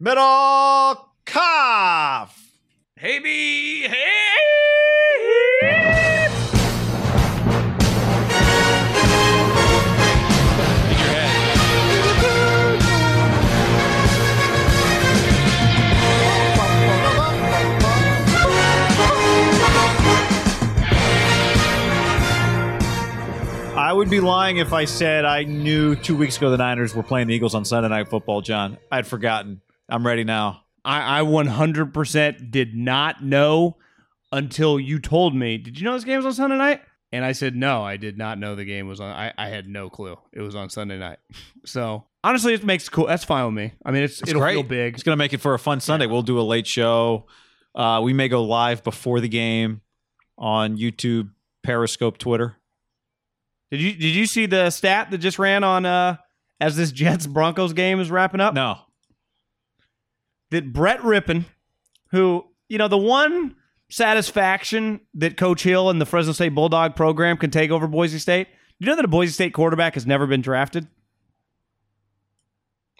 Middle cough. Hey, me, hey! In your head. I would be lying if I said I knew two weeks ago the Niners were playing the Eagles on Sunday Night Football, John. I'd forgotten. I'm ready now. I, I 100% did not know until you told me. Did you know this game was on Sunday night? And I said, no, I did not know the game was on. I, I had no clue it was on Sunday night. So honestly, it makes cool. That's fine with me. I mean, it's, It's it'll great. feel big. It's going to make it for a fun Sunday. We'll do a late show. Uh, we may go live before the game on YouTube, Periscope, Twitter. Did you did you see the stat that just ran on uh as this Jets Broncos game is wrapping up? No. That Brett Rypien, who you know the one satisfaction that Coach Hill and the Fresno State Bulldog program can take over Boise State. Do you know that a Boise State quarterback has never been drafted.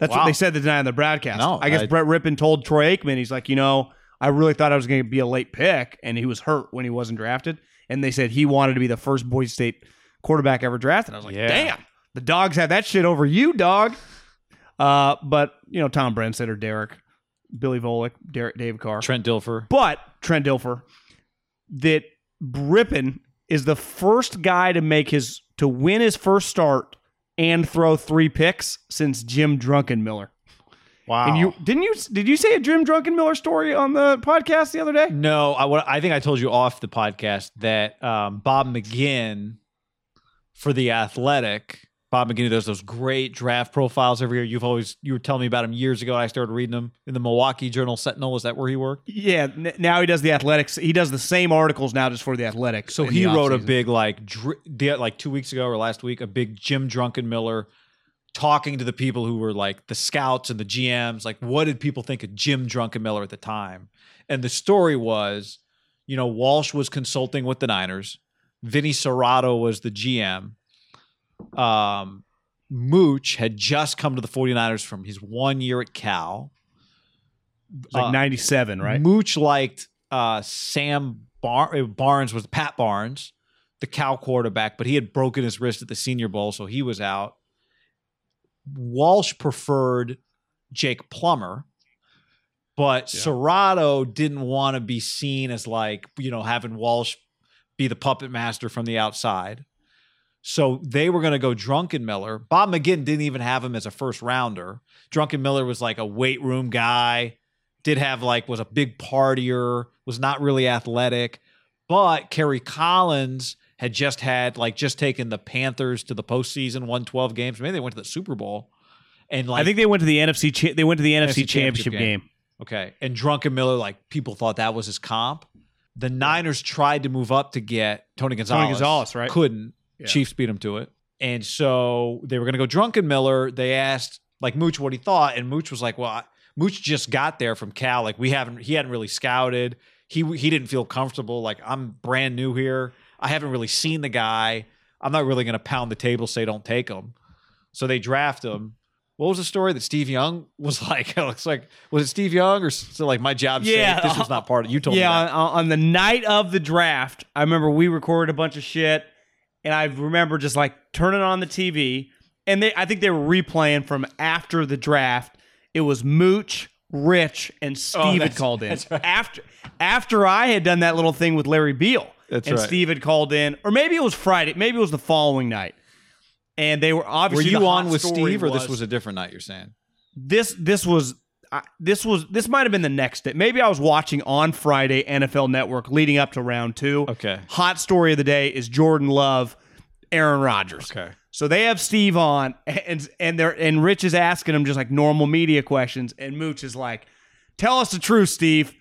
That's Wow. what they said the night on the broadcast. No, I guess I- Brett Rypien told Troy Aikman, he's like, you know, I really thought I was going to be a late pick, and he was hurt when he wasn't drafted. And they said he wanted to be the first Boise State quarterback ever drafted. I was like, Yeah. damn, the dogs had that shit over you, dog. Uh, but you know, Tom Brandstater or Derek, Billy Volek, Derek, Dave Carr, Trent Dilfer. but Trent Dilfer, that Rypien is the first guy to make his to win his first start and throw three picks since Jim Druckenmiller. Wow. And you didn't you did you say a Jim Druckenmiller story on the podcast the other day? No, I, I think I told you off the podcast that um, Bob McGinn for the Athletic. Bob McGinn does those great draft profiles every year. You've always you were telling me about him years ago. I started reading them in the Milwaukee Journal Sentinel. Was that where he worked? Yeah, n- now he does the athletics. He does the same articles now just for the athletics. So he wrote a big like dr- the- like two weeks ago or last week a big Jim Druckenmiller talking to the people who were like the scouts and the GMs. Like, what did people think of Jim Druckenmiller at the time? And the story was, you know, Walsh was consulting with the Niners. Vinny Cerrato was the GM. Um, Mooch had just come to the 49ers from his one year at Cal. Like uh, 97, right? Mooch liked uh, Sam Bar- uh, Barnes was Pat Barnes, the Cal quarterback, but he had broken his wrist at the Senior Bowl, so he was out. Walsh preferred Jake Plummer, but Yeah. Cerrato didn't want to be seen as like you know having Walsh be the puppet master from the outside. So they were going to go Druckenmiller. Bob McGinn didn't even have him as a first rounder. Druckenmiller was like a weight room guy, did have like was a big partier, was not really athletic, but Kerry Collins had just had like just taken the Panthers to the postseason, won 12 games. Maybe they went to the Super Bowl. And like I think they went to the NFC. Cha- they went to the NFC, NFC Championship, Championship game. game. Okay. And Druckenmiller, like people thought that was his comp. The Niners tried to move up to get Tony Gonzalez. Tony Gonzalez, right? Couldn't. Yeah. Chiefs beat him to it. And so they were going to go Druckenmiller. They asked like Mooch what he thought, and Mooch was like, "Well, I, Mooch just got there from Cal. Like we haven't, he hadn't really scouted. He he didn't feel comfortable. Like I'm brand new here. I haven't really seen the guy. I'm not really going to pound the table say don't take him. So they draft him. What was the story that Steve Young was like? It looks like was it Steve Young or so? Like my job. Yeah, this was not part of. You told yeah, me. that. on, on the night of the draft, I remember we recorded a bunch of shit, and I remember just like turning on the TV, and they I think they were replaying from after the draft. It was Mooch, Rich, and oh, Steve had Oh, that's- called in right. after after I had done that little thing with Larry Beal. That's and right. Steve had called in, or maybe it was Friday, maybe it was the following night, and they were obviously. Were you on with Steve, or this was a different night? You're saying. this this was I this was this might have been the next day. Maybe I was watching on Friday NFL Network leading up to round two. Okay. Hot story of the day is Jordan Love, Aaron Rodgers. Okay. So they have Steve on, and and they're and Rich is asking him just like normal media questions, and Mooch is like, "Tell us the truth, Steve.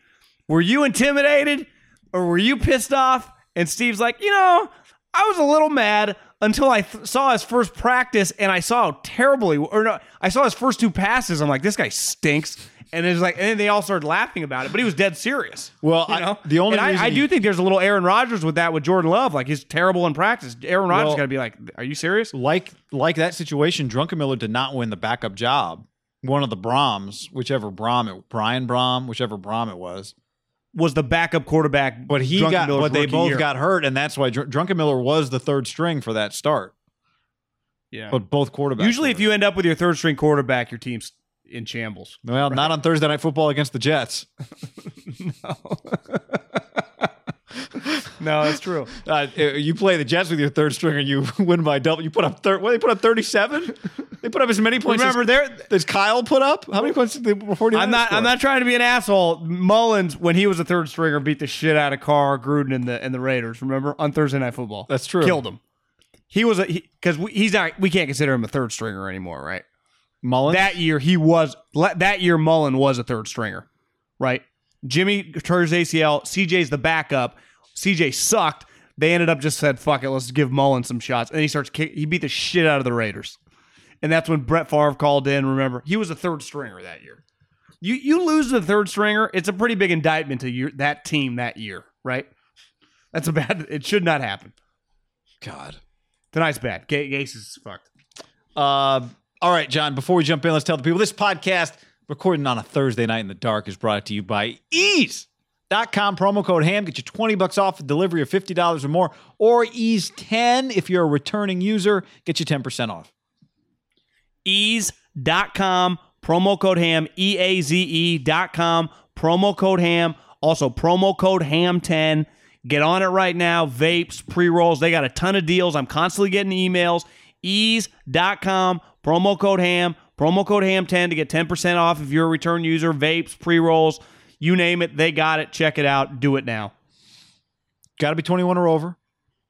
Were you intimidated, or were you pissed off?" And Steve's like, "You know, I was a little mad until I th- saw his first practice, and I saw how terribly, or no, I saw his first two passes. I'm like, this guy stinks." And it's like, and then they all started laughing about it, but he was dead serious. Well, you I- know, the only and I, I he- do think there's a little Aaron Rodgers with that with Jordan Love. Like he's terrible in practice. Aaron Rodgers Well- got to be like, "Are you serious?" like like that situation, Druckenmiller did not win the backup job. One of the Brohms, whichever Brohm it, Brian Brohm, whichever Brohm it was, was the backup quarterback. but he got, Druckenmiller's but they both year. got hurt, and that's why Dr- Druckenmiller was the third string for that start. Yeah. But both quarterbacks. Usually, were if you end up with your third string quarterback, your team's in shambles. hurt. well, not on Thursday night football against the Jets. No, that's true. Uh, you play the Jets with your third stringer, you win by double. You put up third. What they put up thirty seven. They put up as many points. Remember, as, there. does Kyle put up? How many points did the 49ers I'm not. score? I'm not trying to be an asshole. Mullens, when he was a third stringer, beat the shit out of Carr, Gruden, and the and the Raiders. Remember on Thursday Night Football. That's true. Killed him. He was a because we, he's not. We can't consider him a third stringer anymore, right? Mullens. That year he was. That year Mullen was a third stringer, right? Jimmy his ACL. CJ's the backup. CJ sucked. They ended up just said, "Fuck it, let's give Mullen some shots." And he starts. Kick, he beat the shit out of the Raiders, and that's when Brett Favre called in. Remember, he was a third stringer that year. You you lose the third stringer, it's a pretty big indictment to your that team that year, right? That's a bad. It should not happen. God. Tonight's bad. Ga- Gase is fucked. Uh, all right, John, before we jump in, let's tell the people this podcast, recording on a Thursday night in the dark, is brought to you by eaze.com. Promo code HAM. Get you 20 bucks off a delivery of $50 or more, or ease10 if you're a returning user. Get you 10% off. eaze.com promo code ham e-a-z-e dot com promo code ham also promo code ham 10 get on it right now vapes pre-rolls they got a ton of deals i'm constantly getting emails eaze.com promo code ham promo code ham 10 to get 10% off if you're a return user vapes pre-rolls you name it they got it check it out do it now Got to be 21 or over.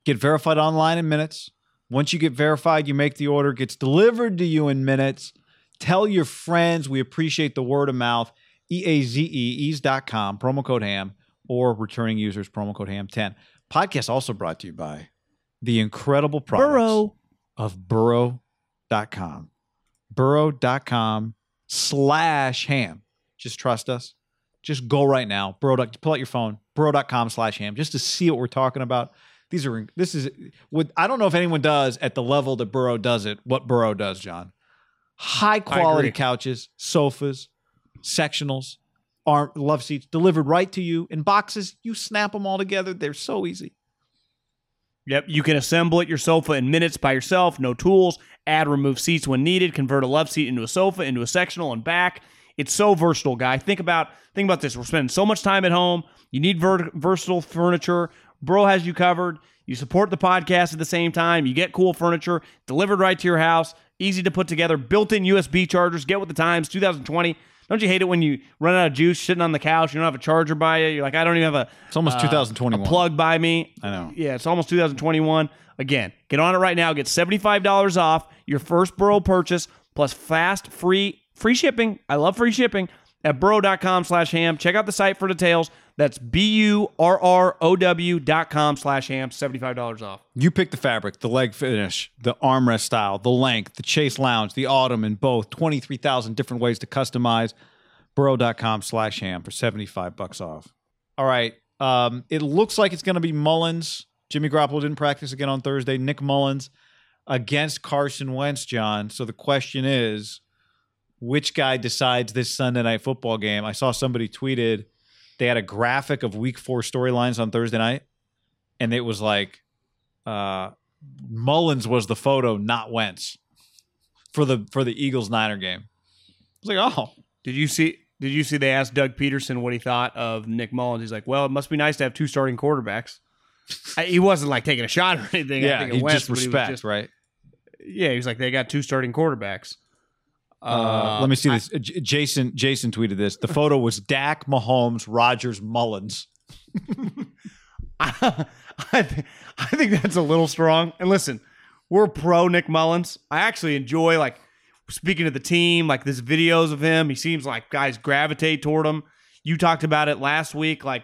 Get verified online in minutes. Once you get verified, you make the order, gets delivered to you in minutes. Tell your friends. We appreciate the word of mouth. E-A-Z-E, eaze.com, promo code ham, or returning users, promo code ham10. Podcast also brought to you by the incredible products Burrow. of burrow.com. Burrow.com slash ham. Just trust us. Just go right now. Burrow. Pull out your phone. Burrow.com slash ham just to see what we're talking about. These are this is what I don't know if anyone does at the level that Burrow does it. What Burrow does, John. High quality couches, sofas, sectionals, arm love seats delivered right to you in boxes. You snap them all together. They're so easy. Yep, you can assemble it your sofa in minutes by yourself, no tools. Add, remove seats when needed. Convert a love seat into a sofa, into a sectional, and back. It's so versatile, guy. Think about think about this. We're spending so much time at home. You need ver- versatile furniture. Bro has you covered. You support the podcast at the same time. You get cool furniture delivered right to your house. Easy to put together. Built-in USB chargers. Get with the times. 2020. Don't you hate it when you run out of juice sitting on the couch? You don't have a charger by you. You're like, I don't even have a It's almost uh, 2021. a plug by me. I know. Yeah, it's almost 2021. Again, get on it right now. Get $75 off your first Burrow purchase plus fast free free shipping. I love free shipping at burrow.com slash ham. Check out the site for details. That's B-U-R-R-O-W dot com slash ham, $75 off. You pick the fabric, the leg finish, the armrest style, the length, the chaise lounge, the autumn, and both. 23,000 different ways to customize. Burrow.com slash ham for 75 bucks off. All right. Um, it looks like it's going to be Mullens. Jimmy Garoppolo didn't practice again on Thursday. Nick Mullens against Carson Wentz, John. So the question is, which guy decides this Sunday night football game? I saw somebody tweeted they had a graphic of week four storylines on Thursday night, and it was like uh, Mullens was the photo, not Wentz, for the for the Eagles Niner game. I was like, oh, Did you see did you see they asked Doug Pederson what he thought of Nick Mullens? He's like, Well, it must be nice to have two starting quarterbacks. I, he wasn't like taking a shot or anything. I yeah, think he it Wentz, just but he just- right? Yeah, he was like, they got two starting quarterbacks. Uh, let me see this. J- Jason Jason tweeted this. The photo was Dak, Mahomes, Rodgers, Mullens. I, th- I think that's a little strong. And listen, we're pro Nick Mullens. I actually enjoy like speaking to the team, like there's videos of him. He seems like guys gravitate toward him. You talked about it last week. Like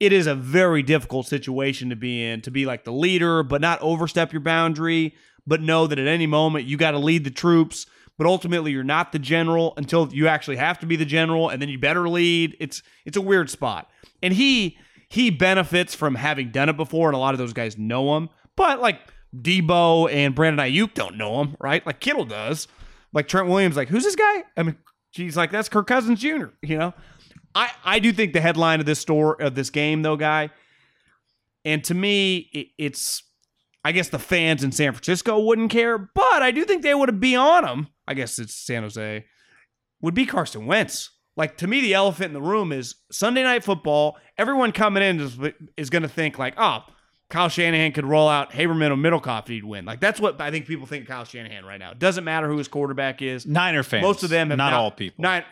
it is a very difficult situation to be in, to be like the leader, but not overstep your boundary, but know that at any moment you got to lead the troops. But ultimately, you're not the general until you actually have to be the general, and then you better lead. It's it's a weird spot, and he he benefits from having done it before, and a lot of those guys know him. But like Debo and Brandon Aiyuk don't know him, right? Like Kittle does. Like Trent Williams, like who's this guy? I mean, he's like that's Kirk Cousins Jr. You know, I I do think the headline of this store of this game though, guy, and to me it, it's I guess the fans in San Francisco wouldn't care, but I do think they would be on him. I guess it's San Jose. Would be Carson Wentz. Like to me, the elephant in the room is Sunday night football. Everyone coming in is, is going to think like, oh, Kyle Shanahan could roll out Haberman or Middlekauff he'd win. Like that's what I think people think of Kyle Shanahan right now. It doesn't matter who his quarterback is. Niner fans. Most of them have not now- all people. Not,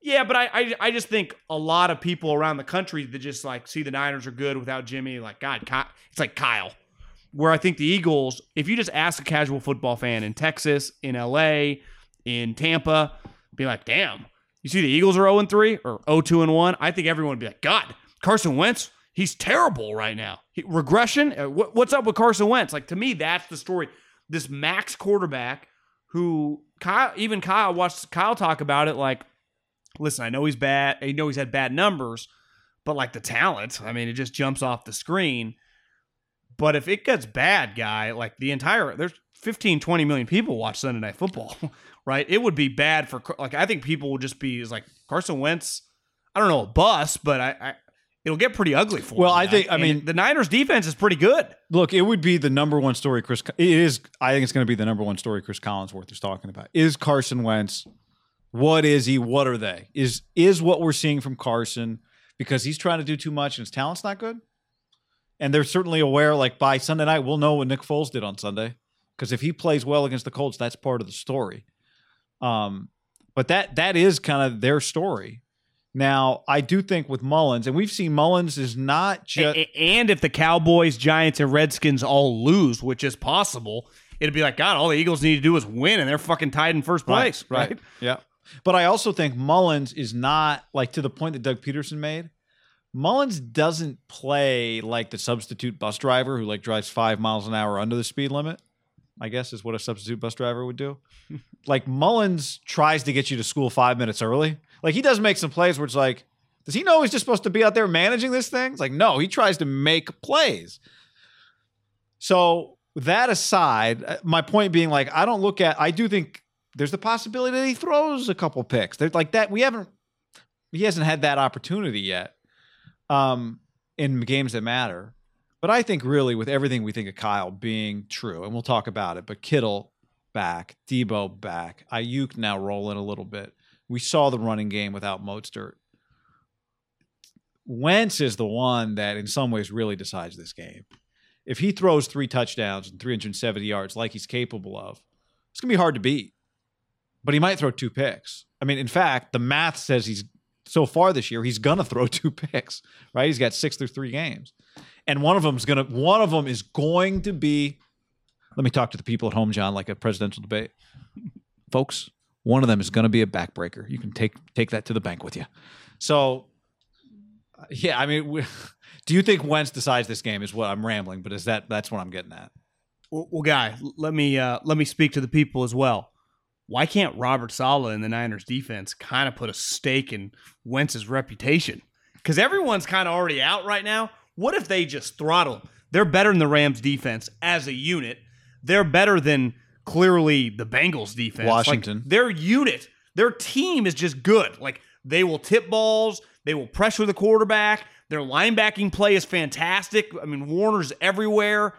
yeah, but I, I I just think a lot of people around the country that just like see the Niners are good without Jimmy. Like God, Ky- it's like Kyle. Where I think the Eagles, if you just ask a casual football fan in Texas, in LA, in Tampa, be like, damn, you see the Eagles are 0 3 or 0 2 and 1. I think everyone would be like, God, Carson Wentz, he's terrible right now. He, regression? Uh, what- what's up with Carson Wentz? Like to me, that's the story. This max quarterback who Kyle, even Kyle watched Kyle talk about it like, listen, I know he's bad. I know he's had bad numbers, but like the talent, I mean, it just jumps off the screen. But if it gets bad, guy, like the entire there's 15, 20 million people watch Sunday Night Football, right? It would be bad for like I think people will just be is like Carson Wentz. I don't know a bust, but I, I it'll get pretty ugly for. Well, I think- I And mean- the Niners defense is pretty good. Look, it would be the number one story. Chris, it is. I think it's going to be the number one story. Chris Collinsworth is talking about is Carson Wentz. What is he? What are they? Is is what we're seeing from Carson because he's trying to do too much and his talent's not good. And they're certainly aware. Like by Sunday night, we'll know what Nick Foles did on Sunday because if he plays well against the Colts, that's part of the story. Um, but that that is kind of their story. Now, I do think with Mullens, and we've seen Mullens is not just and if the Cowboys, Giants, and Redskins all lose, which is possible, it'd be like God. All the Eagles need to do is win, and they're fucking tied in first place, right? Yeah. But I also think Mullens is not like to the point that Doug Pederson made. Mullens doesn't play like the substitute bus driver who like drives five miles an hour under the speed limit. I guess is what a substitute bus driver would do. like Mullens tries to get you to school five minutes early. Like he does make some plays where it's like, does he know he's just supposed to be out there managing this thing? It's like, no, he tries to make plays. So that aside, uh, my point being like, I don't look at I do think there's the possibility that he throws a couple picks. They're like that. We haven't. He hasn't had that opportunity yet. Um, in games that matter. But I think really with everything we think of Kyle being true, and we'll talk about it. But Kittle back, Debo back, Aiyuk now rolling a little bit. We saw the running game without Mostert. Wentz is the one that in some ways really decides this game. If he throws three touchdowns and 370 yards like he's capable of, it's going to be hard to beat. But he might throw two picks. I mean, in fact, the math says he's so far this year he's to throw two picks, right? He's got 6 through 3 games. And one of them's going to one of them is going to be Let me talk to the people at home, John, like a presidential debate. Folks, one of them is to be a backbreaker. You can take take that to the bank with you. So Yeah, I mean, do you think Wentz decides this game? Is what I'm rambling, but is that that's what I'm getting at? Well, well guy, let me uh, let me speak to the people as well. Why can't Robert Saleh and the Niners defense kind of put a stake in Wentz's reputation? Because everyone's kind of already out right now. What if they just throttle? They're better than the Rams defense as a unit. They're better than clearly the Bengals defense. Washington. Like, their unit, their team is just good. Like they will tip balls, they will pressure the quarterback. Their linebacking play is fantastic. I mean, Warner's everywhere.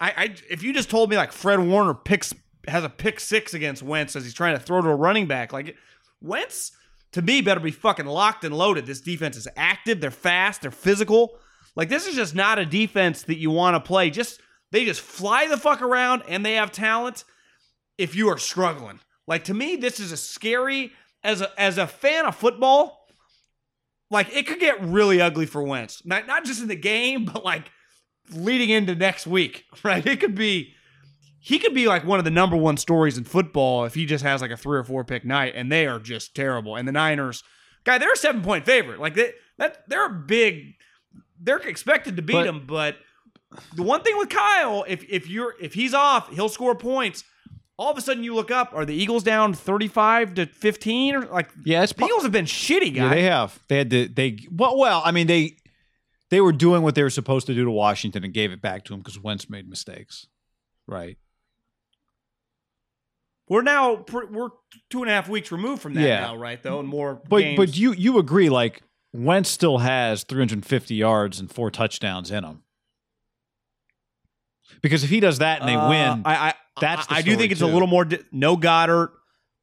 I, I if you just told me like Fred Warner picks has a pick six against Wentz as he's trying to throw to a running back, like Wentz to me better be fucking locked and loaded. This defense is active, they're fast, they're physical. Like this is just not a defense that you want to play. Just they just fly the fuck around and they have talent if you are struggling. Like to me, this is a scary as a as a fan of football. Like it could get really ugly for Wentz. Not not just in the game, but like leading into next week, right? It could be he could be like one of the number one stories in football if he just has like a three or four pick night, and they are just terrible. And the Niners, guy, they're a seven point favorite. Like they, that, they're a big. They're expected to beat But- them, but the one thing with Kyle, if if you're if he's off, he'll score points. All of a sudden, you look up: Are the Eagles down thirty-five to fifteen? Or like Yeah, it's the Eagles have been shitty, Yeah, guys. they have. They had to. They well, well. I mean, they they were doing what they were supposed to do to Washington and gave it back to him because Wentz made mistakes. Right. We're now we're two and a half weeks removed from that Yeah. now, right? Though, and more. But games. but you you agree like Wentz still has 350 yards and four touchdowns in him. Because if he does that and they Uh, win, I I, that's the I, I do think it's a little more. Di- no Goedert,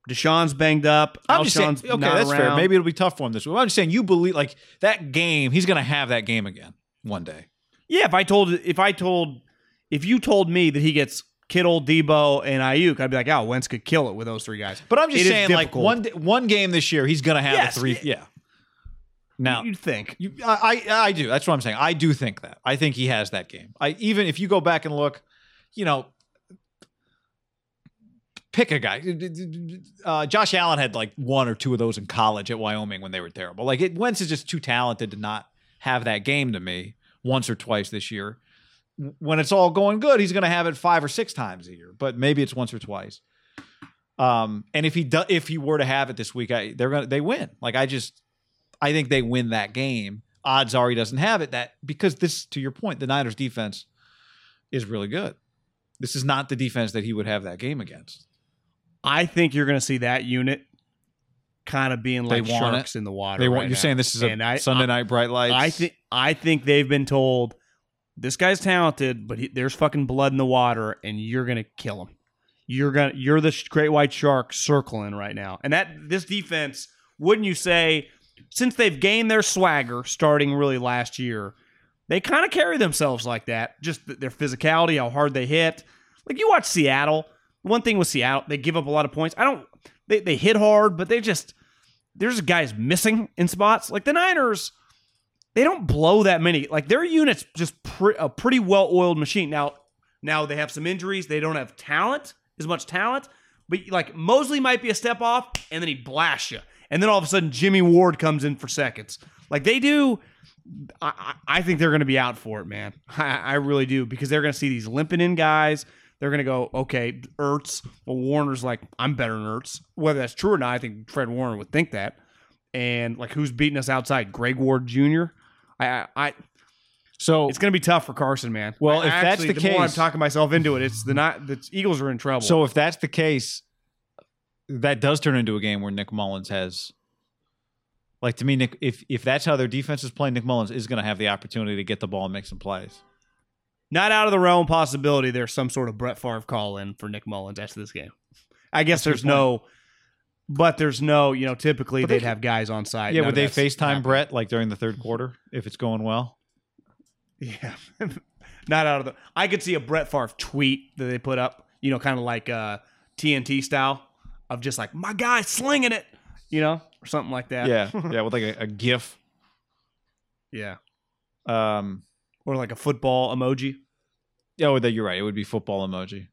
DeSean's banged up. I'm just saying. Okay, that's fair. Maybe it'll be tough for him this week. I'm just saying you believe like that game. He's going to have that game again one day. Yeah, if I told if I told if you told me that he gets Kittle, Debo, and Aiyuk, I'd be like, oh, Wentz could kill it with those three guys. But I'm just It saying, like one one game this year, he's going to have Yes, the three. yeah. Yeah. Now You'd think. You, I, I, I do. That's what I'm saying. I do think that. I think he has that game. I even if you go back and look, you know, pick a guy. Uh, Josh Allen had like one or two of those in college at Wyoming when they were terrible. Like it, Wentz is just too talented to not have that game to me once or twice this year. When it's all going good, he's going to have it five or six times a year, but maybe it's once or twice. Um, and if he do, if he were to have it this week, I, they're gonna they win. Like I just I think they win that game. Odds are he doesn't have it that because this, to your point, the Niners defense is really good. This is not the defense that he would have that game against. I think you're going to see that unit kind of being like sharks in the water. They want right you're now. saying this is a I- Sunday I- night bright lights. I think I think they've been told this guy's talented, but he, there's fucking blood in the water, and you're gonna kill him. You're gonna you're the great white shark circling right now, and that this defense, wouldn't you say, since they've gained their swagger starting really last year, they kind of carry themselves like that. Just their physicality, how hard they hit. Like you watch Seattle. One thing with Seattle, they give up a lot of points. I don't. They they hit hard, but they just there's guys missing in spots. Like the Niners, they don't blow that many. Like their unit's just pre- a pretty well oiled machine. Now, now they have some injuries. They don't have talent as much talent, but like Moseley might be a step off, and then he blasts you, and then all of a sudden Jimmy Ward comes in for seconds. Like they do. I, I think they're going to be out for it, man. I, I really do because they're going to see these limping in guys. They're going to go, okay, Ertz. Well, Warner's like, I'm better than Ertz. Whether that's true or not, I think Fred Warner would think that. And like, who's beating us outside? Greg Ward Jr. I, I, so. it's going to be tough for Carson, man. Well, I- if that's actually, the more I'm talking myself into it. It's the not the Eagles are in trouble. So if that's the case, that does turn into a game where Nick Mullens has. Like to me, Nick, if if that's how their defense is playing, Nick Mullens is going to have the opportunity to get the ball and make some plays. not out of the realm possibility. There's some sort of Brett Favre call in for Nick Mullens after this game. I guess That's there's no, but there's no. You know, typically they they'd have guys on site. yeah, None would of they that's FaceTime happening. Brett like during the third quarter if it's going well? Yeah, not out of the. I could see a Brett Favre tweet that they put up. You know, kind of like uh, TNT style of just like my guy slinging it. You know, or something like that. Yeah, yeah, with like a, a GIF. yeah, Um, or like a football emoji. oh, that you're right. It would be football emoji,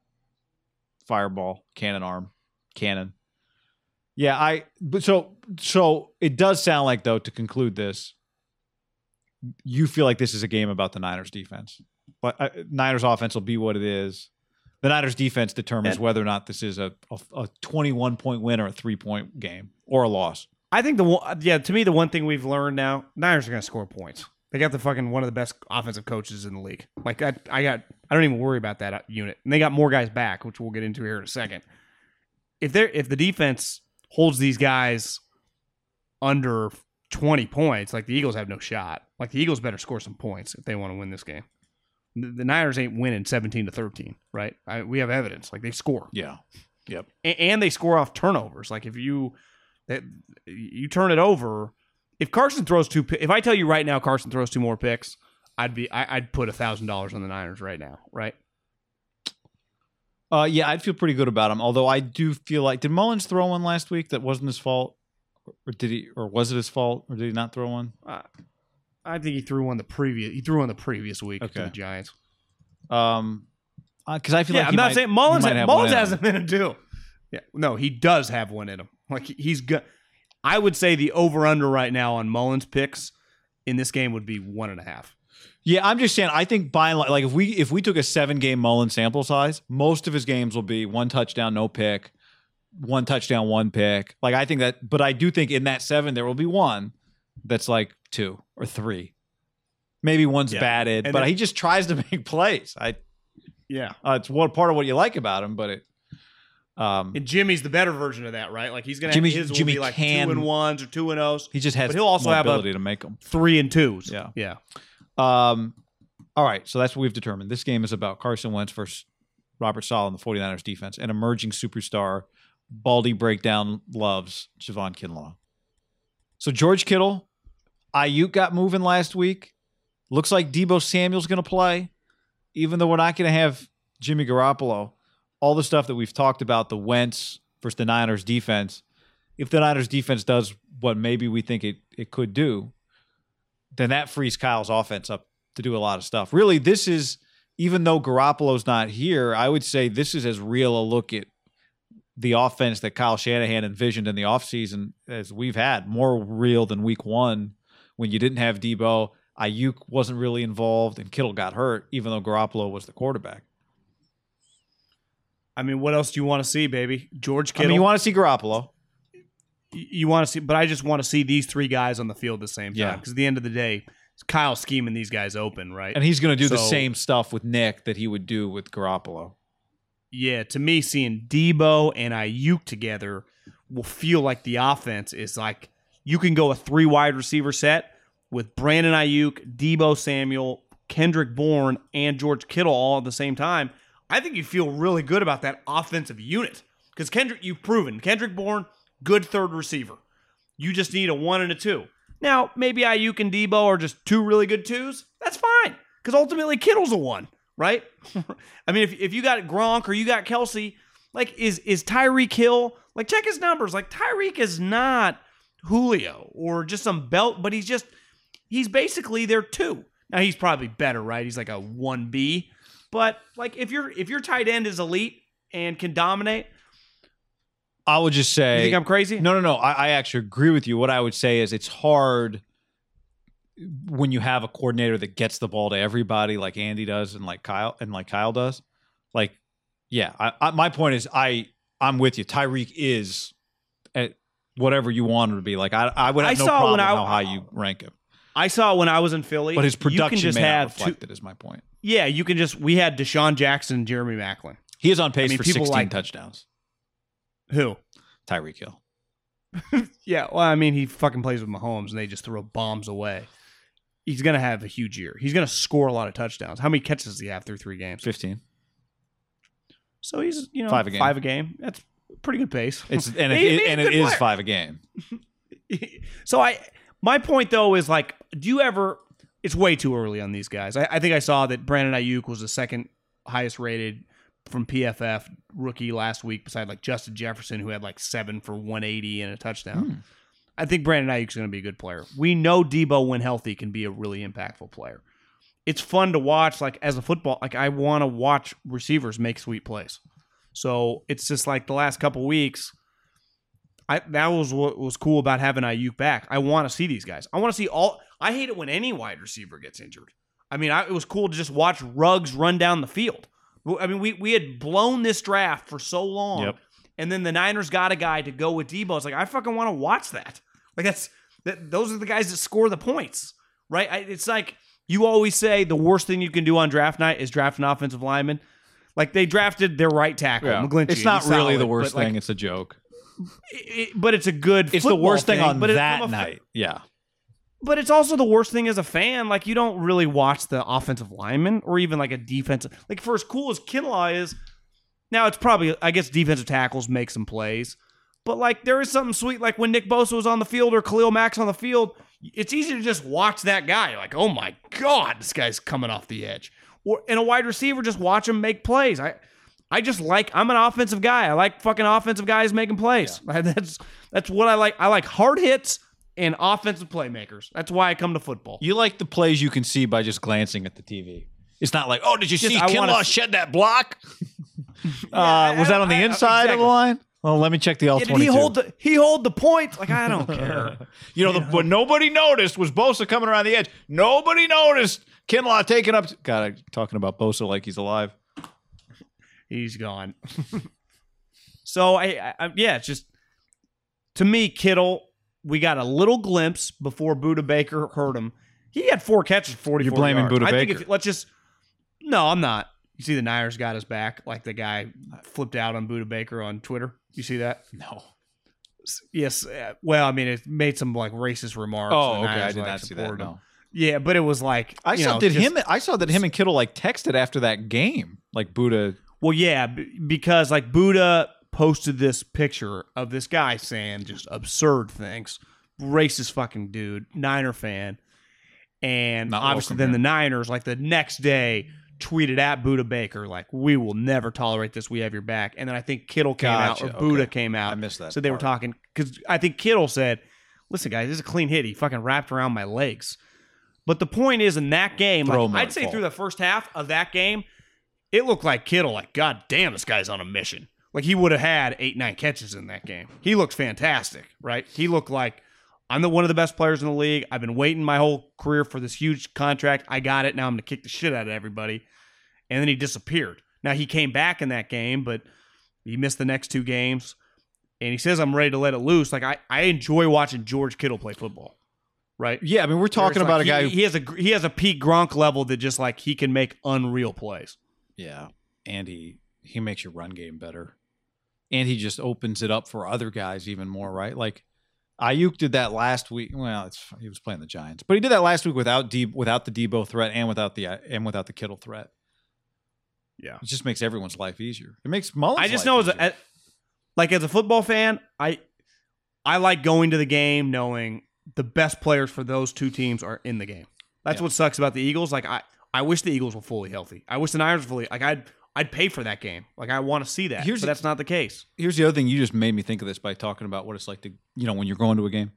fireball, cannon arm, cannon. Yeah, I. But so so it does sound like though to conclude this, you feel like this is a game about the Niners defense. But uh, Niners offense will be what it is. The Niners defense determines And- whether or not this is a, a, a 21 point win or a three point game or a loss. I think the one, yeah, to me, the one thing we've learned now, Niners are going to score points. They got the fucking one of the best offensive coaches in the league. Like I, I got, I don't even worry about that uh, unit. And they got more guys back, which we'll get into here in a second. If they're, if the defense holds these guys under twenty points, like the Eagles have no shot. Like the Eagles better score some points if they want to win this game. The, the Niners ain't winning seventeen to thirteen, right? I, we have evidence. Like they score Yeah. Yep. a- and they score off turnovers. Like if you that you turn it over, if Carson throws two, if I tell you right now Carson throws two more picks, I'd be I, I'd put a thousand dollars on the Niners right now, right? Uh, yeah, I'd feel pretty good about him. Although I do feel like did Mullens throw one last week that wasn't his fault, or did he? Or was it his fault, or did he not throw one? Uh, I think he threw one the previous he threw one the previous week to the Giants. Um, because I feel Yeah, like I'm he not might- saying Mullens might have one Mullens in him. has a too. Yeah, no, he does have one in him. Like he's good. I would say the over under right now on Mullens picks in this game would be one and a half. Yeah, I'm just saying. I think by and large, like if we if we took a seven game Mullen sample size, most of his games will be one touchdown, no pick, one touchdown, one pick. Like I think that, but I do think in that seven there will be one that's like two or three, maybe one's Yeah. batted, And but then- he just tries to make plays. I Yeah. uh, it's one part of what you like about him, but it. Um, And Jimmy's the better version of that, right? Like he's gonna Jimmy- his will Jimmy be like can- two and ones or two and O's, he just has but he'll also have ability to make them. three and twos. Yeah. yeah. Um, all right, so that's what we've determined. This game is about Carson Wentz versus Robert Saleh and the 49ers defense, and emerging superstar Baldy breakdown loves Javon Kinlaw. So George Kittle, Aiyuk got moving last week. Looks like Debo Samuel's going to play, even though we're not going to have Jimmy Garoppolo. All the stuff that we've talked about, the Wentz versus the Niners defense. If the Niners defense does what maybe we think it, it could do, then that frees Kyle's offense up to do a lot of stuff. Really, this is even though Garoppolo's not here, I would say this is as real a look at the offense that Kyle Shanahan envisioned in the offseason as we've had. More real than week one when you didn't have Debo. Aiyuk wasn't really involved and Kittle got hurt, even though Garoppolo was the quarterback. I mean, what else do you want to see, baby? George I mean, you want to see Garoppolo. You, want to see, but I just want to see these three guys on the field at the same time. Yeah. Because at the end of the day, Kyle scheming these guys open, right? And he's going to do the same stuff with Nick that he would do with Garoppolo. yeah, to me, seeing Debo and Aiyuk together will feel like the offense is like you can go a three wide receiver set with Brandon Aiyuk, Debo Samuel, Kendrick Bourne, and George Kittle all at the same time. I think you feel really good about that offensive unit because Kendrick, you've proven Kendrick Bourne, good third receiver. You just need a one and a two. Now, maybe Aiyuk and Debo are just two really good twos. That's fine because ultimately Kittle's a one, right? I mean, if, if you got Gronk or you got Kelce, like is is Tyreek Hill? Like check his numbers. Like Tyreek is not Julio or just some belt, but he's just he's basically their two. Now he's probably better, right? He's like a one B, but like if your if your tight end is elite and can dominate, I would just you say think I'm crazy? No, no, no. I, I actually agree with you. What I would say is it's hard when you have a coordinator that gets the ball to everybody like Andy does and like Kyle and like Kyle does. Like, yeah, I, I, my point is I I'm with you. Tyreek is at whatever you want him to be. Like I I would have I no saw problem when I- how high you rank him, I saw when I was in Philly. but his you production just may not have two, reflect it. Is my point. Yeah, you can just we had DeSean Jackson, Jeremy Maclin. He is on pace mean, for people 16 like- touchdowns. Who? Tyreek Hill. Yeah, well, I mean, he fucking plays with Mahomes, and they just throw bombs away. He's gonna have a huge year. He's gonna score a lot of touchdowns. How many catches does he have through three games? 15. So he's you know Five a game. Five a game. That's pretty good pace. It's and it, a and it is player. five a game. so I, my point though is like, do you ever? It's way too early on these guys. I, I think I saw that Brandon Aiyuk was the second highest rated from PFF rookie last week, beside like Justin Jefferson, who had like seven for 180 and a touchdown. Hmm. I think Brandon Aiyuk's going to be a good player. We know Debo, when healthy, can be a really impactful player. It's fun to watch. Like as a football, like I want to watch receivers make sweet plays. So it's just like the last couple weeks. I that was what was cool about having Aiyuk back. I want to see these guys. I want to see all. I hate it when any wide receiver gets injured. I mean, I, it was cool to just watch Rugs run down the field. Well, I mean, we we had blown this draft for so long, Yep. and then the Niners got a guy to go with Debo. It's like I fucking want to watch that. Like that's that. Those are the guys that score the points, right? I, it's like you always say the worst thing you can do on draft night is draft an offensive lineman. Like they drafted their right tackle, McGlinchey. It's not really solid, the worst but, like, thing. it's a joke. it- but it's a good. It's the worst thing, on but it- that from a night. Yeah. But it's also the worst thing as a fan. Like you don't really watch the offensive lineman or even like a defensive. Like for as cool as Kinlaw is, now it's probably I guess defensive tackles make some plays, but like there is something sweet. Like when Nick Bosa was on the field or Khalil Mack's on the field, it's easy to just watch that guy. Like oh my god, this guy's coming off the edge. Or and a wide receiver just watch him make plays. I. I just like I'm an offensive guy. I like fucking offensive guys making plays. That's that's what I like. I like hard hits and offensive playmakers. That's why I come to football. You like the plays you can see by just glancing at the TV. It's not like, oh, did you Just, see I wanna Kinlaw s- shed that block? uh, was that on the I- I- inside of the line? Well, let me check the L Yeah, twenty did he hold the he hold the point? Like I don't care. You know, the, what nobody noticed was Bosa coming around the edge. Nobody noticed Kinlaw taking up. God, I'm talking about Bosa like he's alive. He's gone. so I, I, I yeah, it's just to me, Kittle. We got a little glimpse before Budda Baker hurt him. He had four catches, forty. You're blaming Budda I think Baker. if, let's just. No, I'm not. You see, the Niners got his back. Like the guy flipped out on Budda Baker on Twitter. You see that? No. Yes. uh, Well, I mean, it made some like racist remarks. Oh, okay. I did like, not see that. No. Yeah, but it was like I saw know, did just- him. I saw that him and Kittle like texted after that game. Like Budda. Well, yeah, b- because like Budda posted this picture of this guy saying just absurd things, racist fucking dude, Niner fan, and Not obviously welcome then here. the Niners like the next day tweeted at Budda Baker like we will never tolerate this. We have your back. And then I think Kittle came Gotcha, out or Budda okay. came out. I missed that So they were part. talking because I think Kittle said, "Listen, guys, this is a clean hit. He fucking wrapped around my legs." But the point is, in that game, Throw like, him at I'd say fault. through the first half of that game, it looked like Kittle, like, God damn, this guy's on a mission. Like he would have had eight, nine catches in that game. He looked fantastic, right? He looked like I'm the one of the best players in the league. I've been waiting my whole career for this huge contract. I got it. Now I'm gonna kick the shit out of everybody. And then he disappeared. Now he came back in that game, but he missed the next two games. And he says I'm ready to let it loose. Like I, I enjoy watching George Kittle play football. Right? Yeah, I mean, we're talking Where about a guy. he, who, he has a he has a Pete Gronk level that just like he can make unreal plays. yeah, and he he makes your run game better, and he just opens it up for other guys even more. Right? Like Aiyuk did that last week. Well, it's he was playing the Giants, but he did that last week without D, without the Debo threat and without the and without the Kittle threat. Yeah. It just makes everyone's life easier. It makes Mullens. I just know as a, like as a football fan, I I like going to the game knowing the best players for those two teams are in the game. That's Yeah. what sucks about the Eagles. Like I I wish the Eagles were fully healthy. I wish the Niners were fully like I'd I'd pay for that game. Like I want to see that. Here's but the- that's not the case. here's the other thing you just made me think of this by talking about what it's like to you know when you're going to a game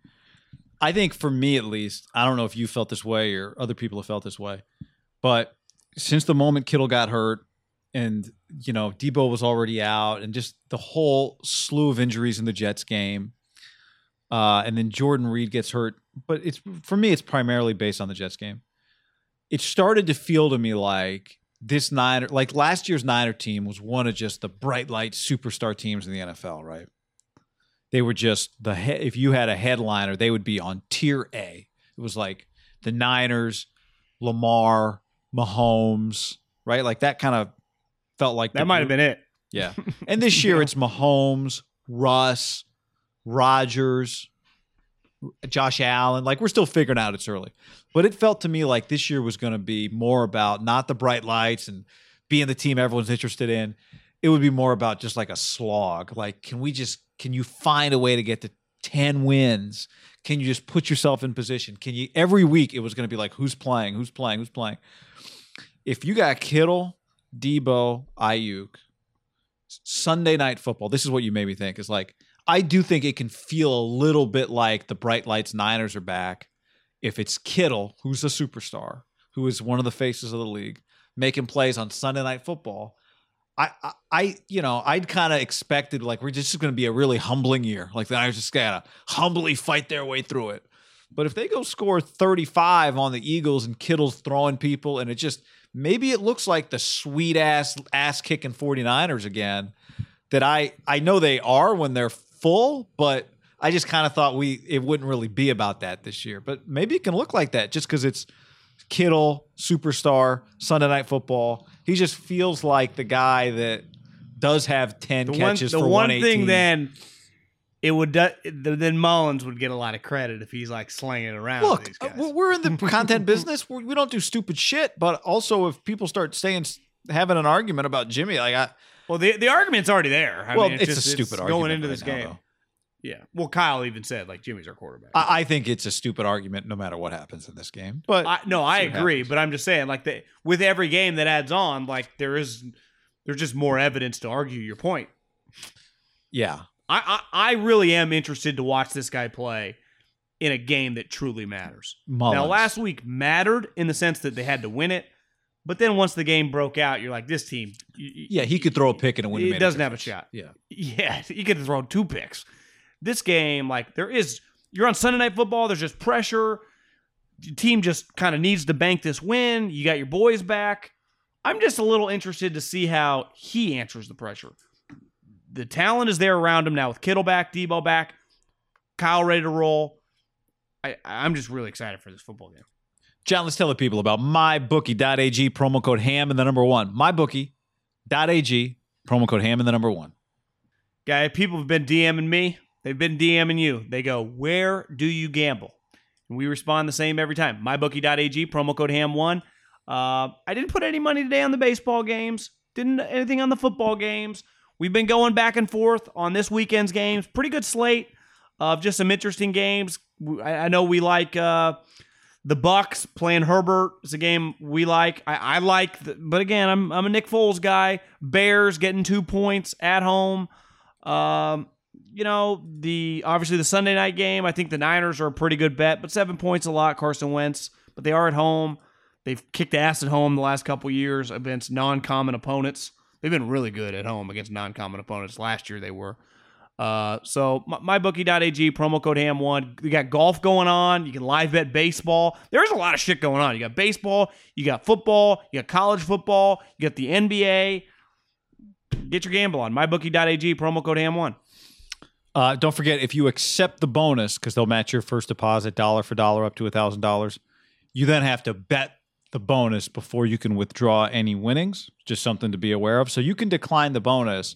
i think for me at least i don't know if you felt this way or other people have felt this way but since the moment kittle got hurt and you know debo was already out and just the whole slew of injuries in the jets game uh, and then jordan reed gets hurt but it's for me it's primarily based on the jets game it started to feel to me like this Niner, like last year's Niner team was one of just the bright light superstar teams in the NFL, right? They were just the he- if you had a headliner, they would be on tier A. It was like the Niners, Lamar, Mahomes, right? Like that kind of felt like That might have been it. yeah. And this year it's Mahomes, Russ, Rodgers, Josh Allen. Like we're still figuring out it's early. But it felt to me like this year was going to be more about not the bright lights and being the team everyone's interested in. It would be more about just like a slog. Like, can we just, can you find a way to get to 10 wins? Can you just put yourself in position? Can you, every week it was going to be like, who's playing, who's playing, who's playing? If you got Kittle, Debo, Aiyuk, Sunday night football, this is what you made me think is like, I do think it can feel a little bit like the bright lights Niners are back if it's Kittle, who's a superstar, who is one of the faces of the league, making plays on Sunday night football. I, I, you know, I'd kind of expected like we're just going to be a really humbling year. Like the Niners just gotta humbly fight their way through it. But if they go score 35 on the Eagles and Kittle's throwing people, and it just maybe it looks like the sweet ass ass kicking 49ers again. That I I know they are when they're full, but I just kind of thought we it wouldn't really be about that this year. But maybe it can look like that just because it's Kittle, superstar, Sunday night football. He just feels like the guy that does have 10 The one, catches the for one thing then it would do, then Mullens would get a lot of credit if he's like slinging it around. Look, these uh, guys. we're- we're in the content business. We we don't do stupid shit. But also, if people start saying having an argument about Jimmy, like I, well, the the argument's already there. I well, mean, it's, just- a stupid going argument into right this now, game. though. Yeah. Well, Kyle even said like Jimmy's our quarterback. I, I think it's a stupid argument, no matter what happens in this game. But I, no, I agree, happens. but I'm just saying, like the, with every game that adds on, like there is, there's just more evidence to argue your point. yeah, I, I, I really am interested to watch this guy play in a game that truly matters. Mullens. Now, last week mattered in the sense that they had to win it, but then once the game broke out, you're like, this team, yeah, he could throw a pick and it wouldn't. He doesn't have a shot. Yeah, yeah, he could throw two picks. This game, like there is, you're on Sunday Night Football. There's just pressure. The team just kind of needs to bank this win. You got your boys back. I'm just a little interested to see how he answers the pressure. The talent is there around him now with Kittle back, Debo back, Kyle ready to roll. I, I'm just really excited for this football game. John, let's tell the people about mybookie.ag promo code ham and the number one. Mybookie.ag promo code ham and the number one. Guy, people have been DMing me. They've been DMing you. They go, Where do you gamble? And we respond the same every time. MyBookie.ag, promo code HAM1. Uh, I didn't put any money today on the baseball games, didn't anything on the football games. We've been going back and forth on this weekend's games. Pretty good slate of just some interesting games. I, know we like uh, the Bucks playing Herbert. It's a game we like. I, I like, the, but again, I'm I'm a Nick Foles guy. Bears getting two points at home. Um, you know the obviously the Sunday night game. I think the Niners are a pretty good bet, but seven points a lot. Carson Wentz, but they are at home. They've kicked ass at home the last couple years against non-common opponents. They've been really good at home against non-common opponents. Last year they were. Uh, so my, mybookie.ag promo code ham1. You got golf going on. You can live bet baseball. There's a lot of shit going on. You got baseball. You got football. You got college football. You got the NBA. Get your gamble on mybookie.ag promo code ham1. Uh, don't forget if you accept the bonus because they'll match your first deposit dollar for dollar up to a thousand dollars. You then have to bet the bonus before you can withdraw any winnings. Just something to be aware of. So you can decline the bonus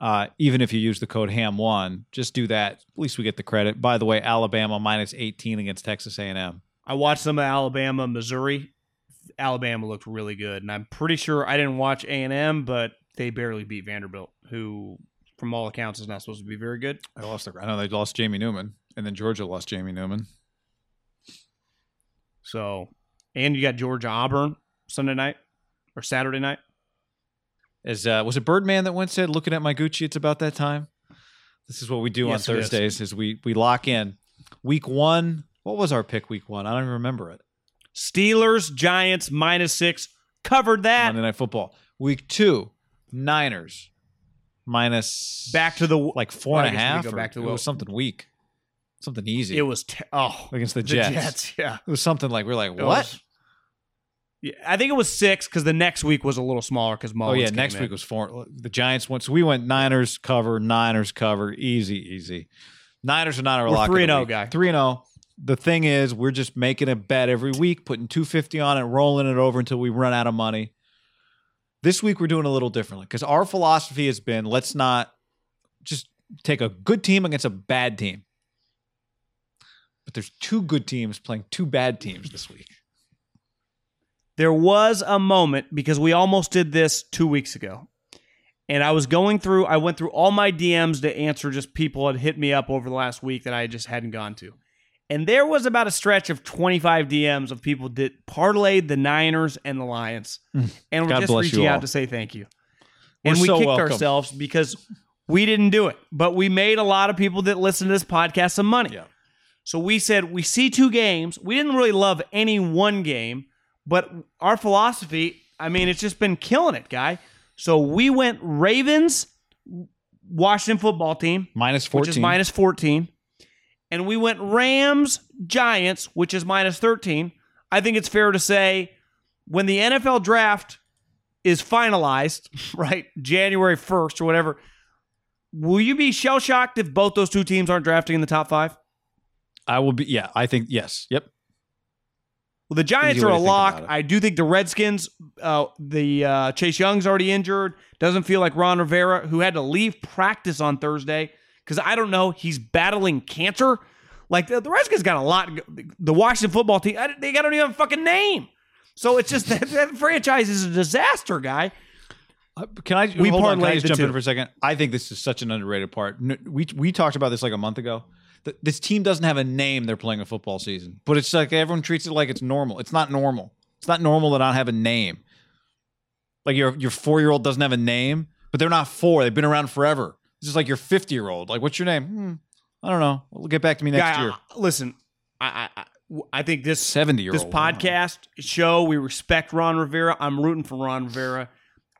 uh, even if you use the code ham1. Just do that. At least we get the credit. By the way, Alabama minus 18 against Texas A&M. I watched some of Alabama, Missouri. Alabama looked really good, and I'm pretty sure I didn't watch A and M, but they barely beat Vanderbilt, who, from all accounts, is not supposed to be very good. I lost. The, I know they lost Jamie Newman, and then Georgia lost Jamie Newman. So, and you got Georgia Auburn Sunday night or Saturday night. As uh, was it Birdman that once said, "Looking at my Gucci, it's about that time." This is what we do Yes, on. Thursdays: is. we we lock in week one. What was our pick week one? I don't even remember it. Steelers, Giants, minus six. Covered that. Monday Night Football. Week two, Niners minus Back to the like four and a half. go back to it the- was something weak, something easy. It was te- oh against the the Jets. yeah. It was something like we're like, It what? Yeah, I think it was six because the next week was a little smaller because Oh yeah, next in. week was four. The Giants went, so we went Niners cover, Niners cover, easy, easy. Niners are not our We're lock. of the 3-0 guy. Three and zero. The thing is, we're just making a bet every week, putting two fifty on it, rolling it over until we run out of money. This week we're doing a little differently because our philosophy has been let's not just take a good team against a bad team. But there's two good teams playing two bad teams this week. There was a moment because we almost did this two weeks ago. And I was going through, I went through all my DMs to answer just people had hit me up over the last week that I just hadn't gone to. And there was about a stretch of 25 DMs of people that parlayed the Niners and the Lions. And we're. God just reaching out to say thank you. We're and we so kicked welcome. ourselves because we didn't do it. But we made a lot of people that listen to this podcast some money. Yeah. So we said we see two games. We didn't really love any one game, but our philosophy, I mean, it's just been killing it, guy. So we went Ravens, Washington football team, Minus 14. which is minus 14. And we went Rams, Giants, which is minus 13. I think it's fair to say when the NFL draft is finalized, right, January 1st or whatever, will you be shell shocked if both those two teams aren't drafting in the top five? I will be. Yeah, I think yes. Yep. Well, the Giants are a lock. I do think the Redskins, uh, the uh, Chase Young's already injured. Doesn't feel like Ron Rivera, who had to leave practice on Thursday because I don't know, he's battling cancer. Like the, the Redskins got a lot. The Washington football team, I- they got don't even have a fucking name. So it's just that, that franchise is a disaster, guy. Uh, Can I? We hold on, can I just the jump in for a second? I think this is such an underrated part. We we talked about this like a month ago. Th- This team doesn't have a name. They're playing a football season, but it's like everyone treats it like it's normal. It's not normal. It's not normal to not have a name. Like your your four year old doesn't have a name, but they're not four. They've been around forever. This is like your fifty year old. Like, what's your name? Hmm, I don't know. We'll get back to me next year. listen, I, I, I- I think this seventy year old this podcast show we respect Ron Rivera. I'm rooting for Ron Rivera.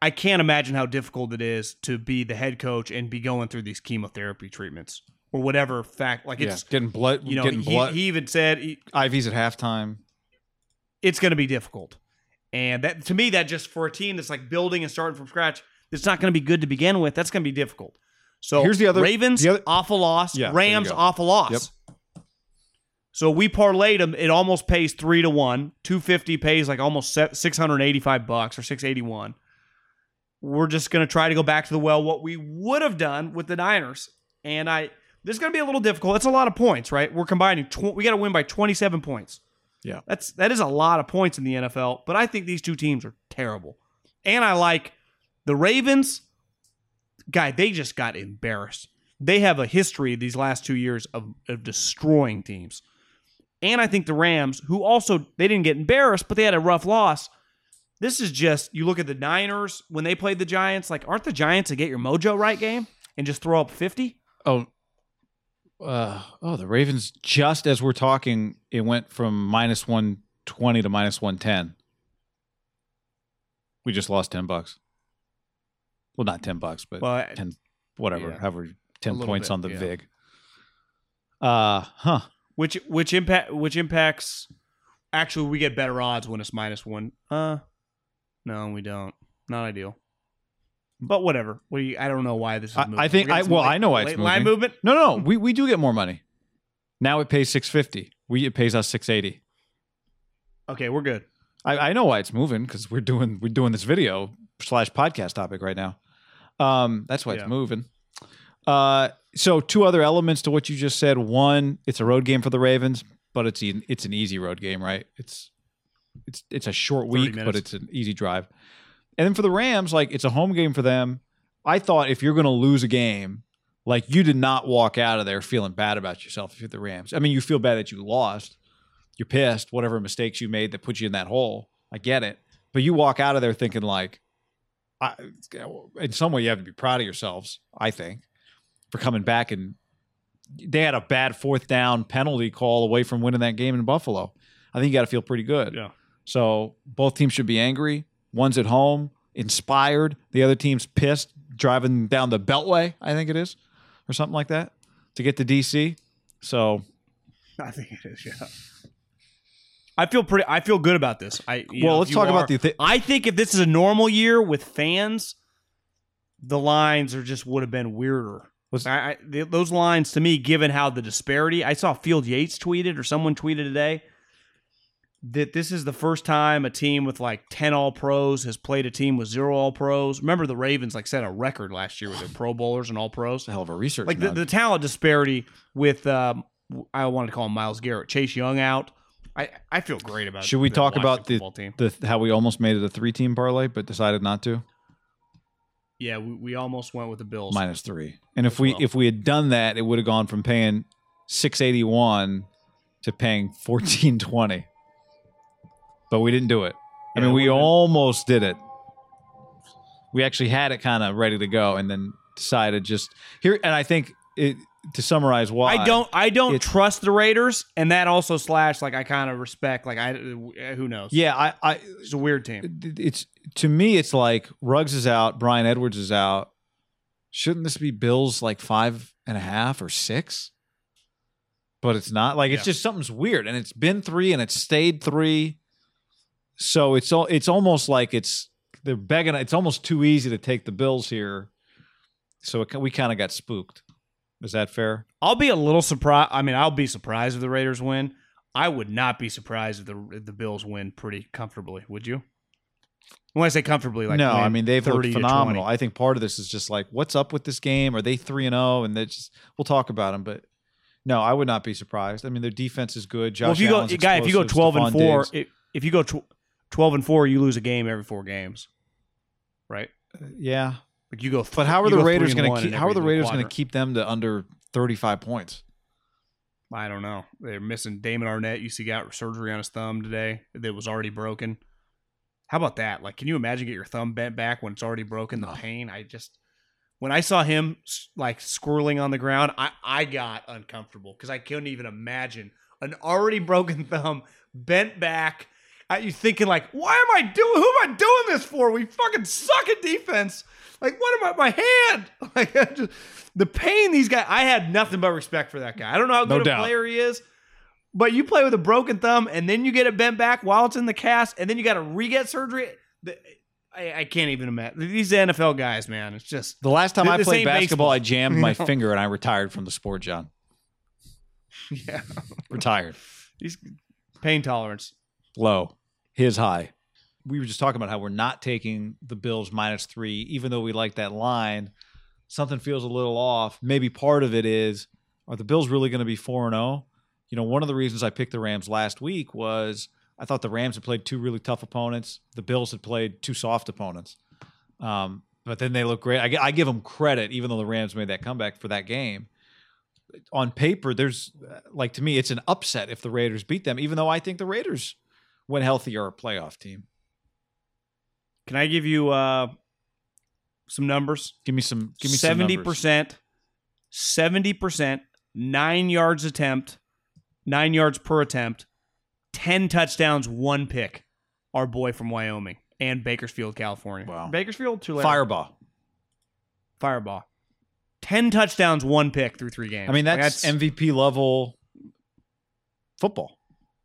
I can't imagine how difficult it is to be the head coach and be going through these chemotherapy treatments or whatever fact. Like Yeah, it's getting blood. you know getting he, blood. he even said he, IVs at halftime. it's going to be difficult, and that to me that just for a team that's like building and starting from scratch, it's not going to be good to begin with. That's going to be difficult. So Here's the other- Ravens the other- awful loss. Yeah, Rams awful loss. Yep. So we parlayed them. It almost pays three to one. Two fifty pays like almost six hundred eighty five bucks or six eighty one. We're just gonna try to go back to the well what we would have done with the Niners, and I this is gonna be a little difficult. It's a lot of points, right? We're combining. Tw- we got to win by twenty seven points. Yeah. that's that is a lot of points in the NFL. But I think these two teams are terrible, and I like the Ravens. Guy, they just got embarrassed. They have a history these last two years of, of destroying teams. And I think the Rams, who also they didn't get embarrassed, but they had a rough loss. This is just you look at the Niners when they played the Giants. Like, aren't the Giants a get your mojo right game and just throw up fifty? Oh, uh, oh, the Ravens. Just as we're talking, it went from minus one twenty to minus one ten. We just lost ten bucks. Well, not ten bucks, but Well, ten, whatever, yeah. however, ten points bit, on the yeah. vig. Uh, huh. which which impact which impacts. Actually, we get better odds when it's minus one. Uh, no, we don't. Not ideal. But whatever. We I don't know why this is. I- moving. I think- I- well, I know why it's late line movement. No, no, we we do get more money. Now it pays six fifty. We it pays us six eighty. Okay, we're good. I, I know why it's moving because we're doing we're doing this video slash podcast topic right now. Um, that's why Yeah. it's moving. Uh, so two other elements to what you just said. One, it's a road game for the Ravens, but it's an, it's an easy road game, right? It's it's it's a short 30 week, but it's an easy drive. And then for the Rams, like it's a home game for them. I thought if you're going to lose a game, like you did not walk out of there feeling bad about yourself if you're the Rams. I mean, you feel bad that you lost. You're pissed, whatever mistakes you made that put you in that hole. I get it. But you walk out of there thinking like I, in some way you have to be proud of yourselves, I think, for coming back and they had a bad fourth down penalty call away from winning that game in Buffalo. I think you got to feel pretty good. Yeah. So both teams should be angry. One's at home, inspired. The other team's pissed, driving down the Beltway, I think it is, or something like that, to get to DC. So I think it is. Yeah. I feel pretty. I feel good about this. I you Well, know, let's if you talk about the thi- I think if this is a normal year with fans, the lines are just would have been weirder. Let's- I, I, th- those lines to me, given how the disparity, I saw Field Yates tweeted or someone tweeted today that this is the first time a team with like ten All Pros has played a team with zero All Pros. Remember the Ravens like set a record last year with their Pro Bowlers and All Pros hell of a research. like the, the talent disparity with um, I wanted to call him Myles Garrett, Chase Young out. I, I feel great about. Should we talk about the, team? the how we almost made it a three team parlay, but decided not to? Yeah, we, we almost went with the Bills. Minus three. And if we well. if we had done that, it would have gone from paying six eighty one to paying fourteen twenty. But we didn't do it. I Yeah, mean, we almost did it. We actually had it kind of ready to go, and then decided just here. And I think it to summarize why I don't I don't trust the Raiders, and that also slash like I kind of respect like I who knows. Yeah, I, I it's a weird team. it's to me it's like Ruggs is out, Bryan Edwards is out. Shouldn't this be Bills like five and a half or six? But it's not. Like it's Yeah. just something's weird, and it's been three, and it's stayed three. So it's all. It's almost like it's they're begging. It's almost too easy to take the Bills here. So it, we kind of got spooked. Is that fair? I'll be a little surprised. I mean, I'll be surprised if the Raiders win. I would not be surprised if the if the Bills win pretty comfortably. Would you? When I say comfortably, like no, I mean they've 30 looked phenomenal. I think part of this is just like, what's up with this game? Are they three and zero? And they just we'll talk about them, but no, I would not be surprised. I mean, their defense is good. Josh well, if you go, guy, if you go twelve and four, if, if you go tw- twelve and four, you lose a game every four games, right? yeah. Like you go. Th- But how are the Raiders going to keep? How are the Raiders going to keep them to under thirty-five points? I don't know. They're missing Damon Arnette. You see, got surgery on his thumb today that was already broken. How about that? Like, can you imagine get your thumb bent back when it's already broken? The pain. I just when I saw him like squirreling on the ground, I I got uncomfortable because I couldn't even imagine an already broken thumb bent back. You thinking like, why am I doing? Who am I doing this for? We fucking suck at defense. Like, what am I? My hand. Like, I just, the pain these guys. I had nothing but respect for that guy. I don't know how No good a doubt. player he is, but you play with a broken thumb and then you get it bent back while it's in the cast, and then you got to re-get surgery. The- I, I can't even imagine these NFL guys, man. It's just The last time I played basketball, baseball. I jammed my finger and I retired from the sport. John yeah, retired. these pain tolerance. low, his high. We were just talking about how we're not taking the Bills minus three, even though we like that line. Something feels a little off. Maybe part of it is are the Bills really going to be 4 and 0? You know, one of the reasons I picked the Rams last week was I thought the Rams had played two really tough opponents. The Bills had played two soft opponents. Um, but then they look great. I, I give them credit, even though the Rams made that comeback for that game. On paper, there's uh, like to me, it's an upset if the Raiders beat them, even though I think the Raiders when healthy are a playoff team. Can I give you uh, some numbers? Give me some. Give me seventy percent, seventy percent, nine yards attempt, nine yards per attempt, ten touchdowns, one pick. Our boy from Wyoming and Bakersfield, California. Wow. Bakersfield, Tulare, Fireball. Fireball. Ten touchdowns, one pick through three games. I mean, Like, that's, MVP level football.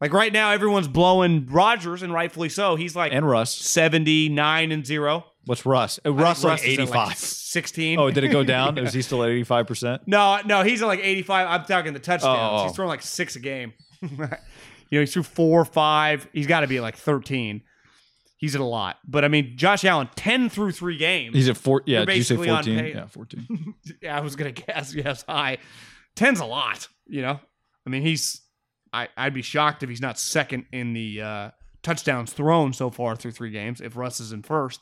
Like right now everyone's blowing Rodgers, and rightfully so. He's like And Russ. seventy nine and zero. What's Russ? Uh, Russ like eighty five. Sixteen. oh, did it go down? Yeah. Is he still at eighty five percent? No, no, he's at like 85. I'm talking the touchdowns. Oh. He's throwing like six a game. you know, he's threw four, five. He's got to be at like 13. He's at a lot. But I mean, Josh Allen, 10 through three games. He's at four. Yeah, You're did you say basically fourteen? Yeah, fourteen. yeah, I was going to guess. Yes, high. 10's a lot, you know? I mean, he's, I, I'd be shocked if he's not second in the uh, touchdowns thrown so far through three games. If Russ is in first,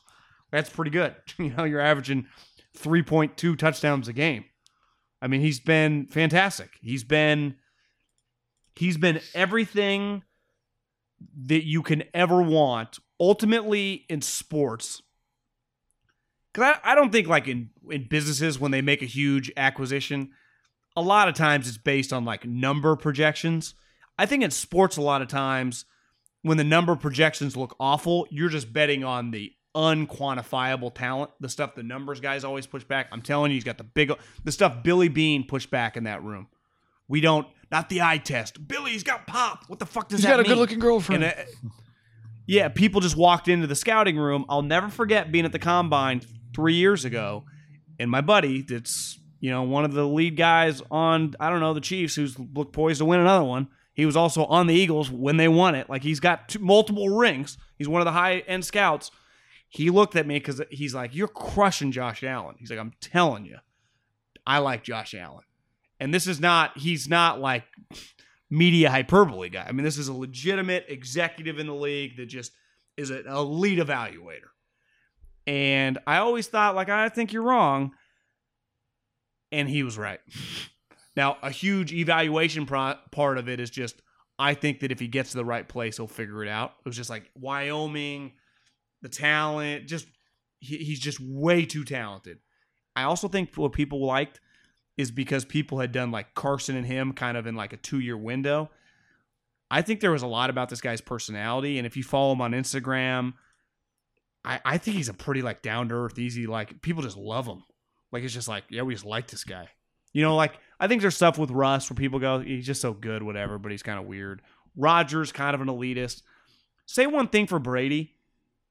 that's pretty good. You know, you're averaging 3.2 touchdowns a game. I mean, he's been fantastic. He's been he's been everything that you can ever want. Ultimately, in sports, because I, I don't think like in in businesses when they make a huge acquisition, a lot of times it's based on like number projections. I think in sports, a lot of times when the number projections look awful, you're just betting on the unquantifiable talent, the stuff the numbers guys always push back. I'm telling you, he's got the big, the stuff Billy Beane pushed back in that room. We don't, not the eye test. Billy's got pop. What the fuck does He's that mean? He's got a good-looking girlfriend. And, uh, yeah, people just walked into the scouting room. I'll never forget being at the combine three years ago, and my buddy, that's you know one of the lead guys on I don't know the Chiefs, who's looked poised to win another one. He was also on the Eagles when they won it. Like he's got two, multiple rings. He's one of the high end scouts. He looked at me because he's like, "You're crushing Josh Allen." He's like, "I'm telling you, I like Josh Allen." And this is not. He's not like media hyperbole guy. I mean, this is a legitimate executive in the league that just is an elite evaluator. And I always thought, like, I think you're wrong. And he was right. Now, a huge evaluation pro- part of it is just, I think that if he gets to the right place, he'll figure it out. It was just like Wyoming, the talent, just, he, he's just way too talented. I also think what people liked is because people had done like Carson and him kind of in like a two year window. I think there was a lot about this guy's personality. And if you follow him on Instagram, I, I think he's a pretty like down to earth, easy, like people just love him. Like it's just like, yeah, we just like this guy. You know, like I think there's stuff with Russ where people go, he's just so good, whatever, but he's kind of weird. Rodgers, kind of an elitist. Say one thing for Brady.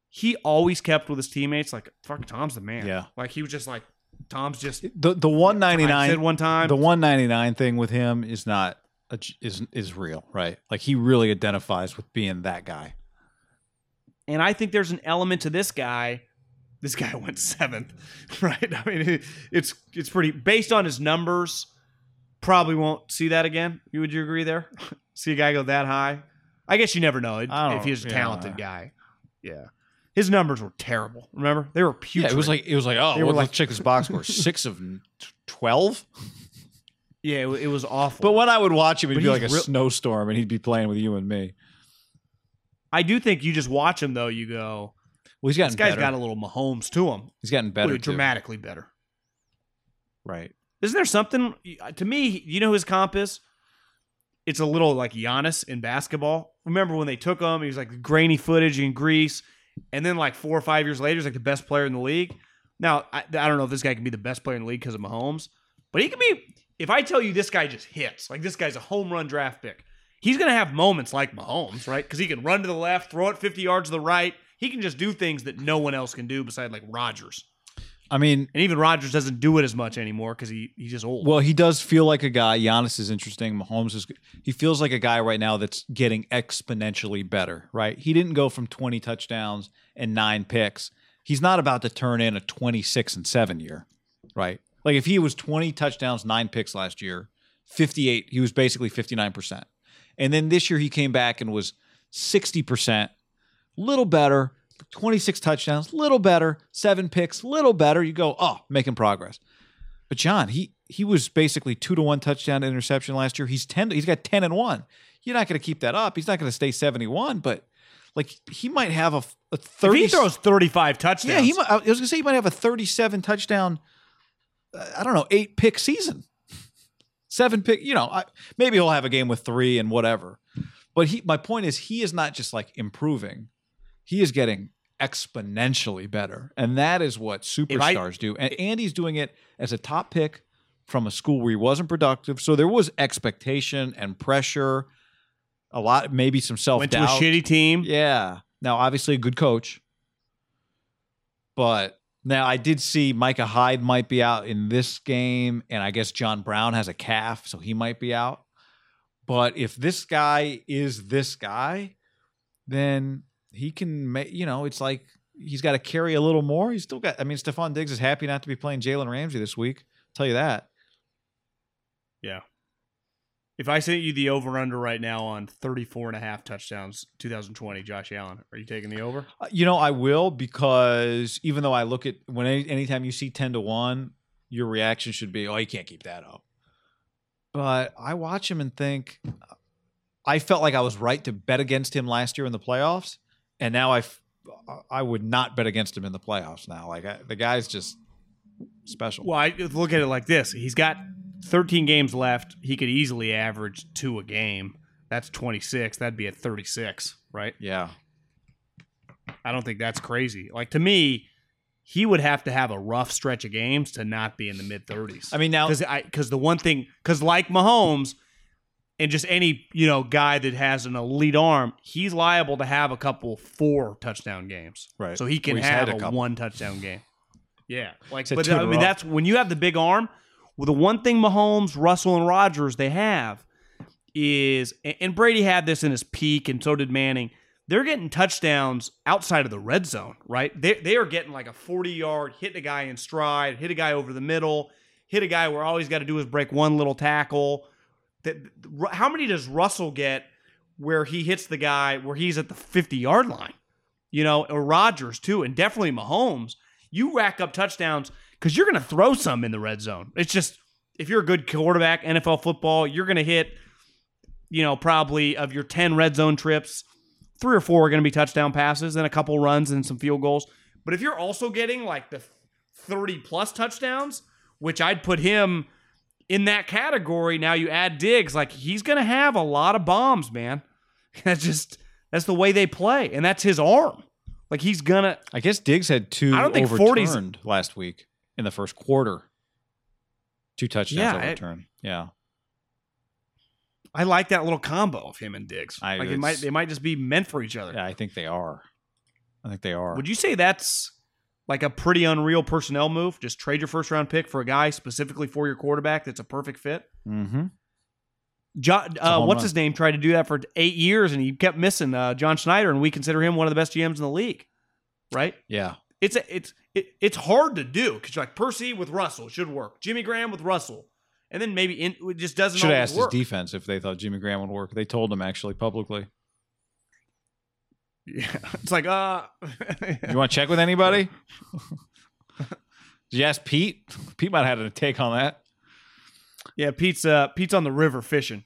He always kept with his teammates, like, fuck, Tom's the man. Yeah. Like he was just like, Tom's just The the one ninety I nine said one time. the one ninety nine thing with him is not a, is is real, right? Like he really identifies with being that guy. And I think there's an element to this guy. This guy went seventh, right? I mean, it's it's pretty based on his numbers. Probably won't see that again. You would you agree there? see a guy go that high? I guess you never know I if he's a yeah. talented guy. Yeah, his numbers were terrible. Remember, they were putrid. Yeah, it was like it was like oh, They well, like- let's check this box score six of twelve. yeah, it, it was awful. But when I would watch him, it'd But be like a real- snowstorm, and he'd be playing with you and me. I do think you just watch him though. You go, Well, he's gotten this guy's better. got a little Mahomes to him. he's gotten better, Wait, dramatically better. right? Isn't there something to me? You know who his comp is? It's a little like Giannis in basketball. Remember when they took him? He was like grainy footage in Greece, and then like four or five years later, he's like the best player in the league. Now I, I don't know if this guy can be the best player in the league because of Mahomes, but he can be. If I tell you this guy just hits, like this guy's a home run draft pick, he's gonna have moments like Mahomes, right? Because he can run to the left, throw it fifty yards to the right. He can just do things that no one else can do besides like Rodgers. I mean, And even Rodgers doesn't do it as much anymore because he he's just old. well, he does feel like a guy. Giannis is interesting. Mahomes is. He feels like a guy right now that's getting exponentially better. Right? He didn't go from twenty touchdowns and nine picks. He's not about to turn in a twenty-six and seven year. Right? Like if he was twenty touchdowns, nine picks last year, fifty-eight. He was basically fifty-nine percent. And then this year he came back and was sixty percent, little better. 26 touchdowns, little better, seven picks, little better. You go, oh, making progress. But John, he he was basically two to one touchdown to interception last year. He's ten. He's got ten and one. You're not going to keep that up. He's not going to stay seventy one. But like he might have a, a if thirty. he throws thirty five touchdowns, yeah, he. Might, I was going to say he might have a thirty-seven touchdown. uh, I don't know, eight pick season, seven pick. You know, I, maybe he'll have a game with three and whatever. But he. My point is, he is not just like improving. He is getting exponentially better, and that is what I- superstars do. And Andy's doing it as a top pick from a school where he wasn't productive, so there was expectation and pressure. A lot, maybe some self went to a doubt. shitty team. Yeah. Now, obviously, a good coach. But now I did see Micah Hyde might be out in this game, and I guess John Brown has a calf, so he might be out. But if this guy is this guy, then he can make, you know, it's like he's got to carry a little more. He's still got, I mean, Stefon Diggs is happy not to be playing Jalen Ramsey this week. I'll tell you that. Yeah. If I sent you the over under right now on 34 and a half touchdowns 2020, Josh Allen, are you taking the over? Uh, You know, I will because even though I look at when any, anytime you see 10 to 1, your reaction should be, oh, you can't keep that up. But I watch him and think, I felt like I was right to bet against him last year in the playoffs. And now I, I would not bet against him in the playoffs now. Like I, the guy's just special. Well, I look at it like this he's got 13 games left. He could easily average two a game. That's 26. That'd be at 36, right? Yeah. I don't think that's crazy. Like to me, he would have to have a rough stretch of games to not be in the mid 30s. I mean, now, because the one thing because like Mahomes and just any you know guy that has an elite arm, he's liable to have a couple four touchdown games. Right. So he can Well, have a a, one touchdown game. Yeah, like but I mean that's when you have the big arm. Well, the one thing Mahomes, Russell, and Rodgers they have is, and- and Brady had this in his peak, and so did Manning. They're getting touchdowns outside of the red zone, right? They they are getting like a forty yard hit a guy in stride, hit a guy over the middle, hit a guy where all he's got to do is break one little tackle. That how many does Russell get where he hits the guy where he's at the fifty yard line? You know, or Rodgers too, and definitely Mahomes. You rack up touchdowns because you're going to throw some in the red zone. It's just if you're a good quarterback, NFL football, you're going to hit, you know, probably of your 10 red zone trips, three or four are going to be touchdown passes and a couple runs and some field goals. But if you're also getting like the 30 plus touchdowns, which I'd put him in that category, now you add Diggs, like he's going to have a lot of bombs, man. That's just that's the way they play, and that's his arm. Like he's gonna. I guess Diggs had two I don't think 40's last week in the first quarter. Two touchdowns Yeah, overturned. yeah. I like that little combo of him and Diggs. I- like it might they might just be meant for each other. Yeah, I think they are. I think they are. Would you say that's like a pretty unreal personnel move? Just trade your first round pick for a guy specifically for your quarterback that's a perfect fit. mm-hmm. John, uh, what's run. his name? Tried to do that for eight years, and he kept missing. Uh, John Schneider, and we consider him one of the best GMs in the league. Right? Yeah. It's a, it's it, it's hard to do because like Percy with Russell should work. Jimmy Graham with Russell, and then maybe in, it just doesn't. Should have asked work. his defense if they thought Jimmy Graham would work. They told him actually publicly. Yeah, it's like uh, You want to check with anybody? Did you ask Pete? Pete might have had a take on that. yeah. Pete's uh, Pete's on the river fishing.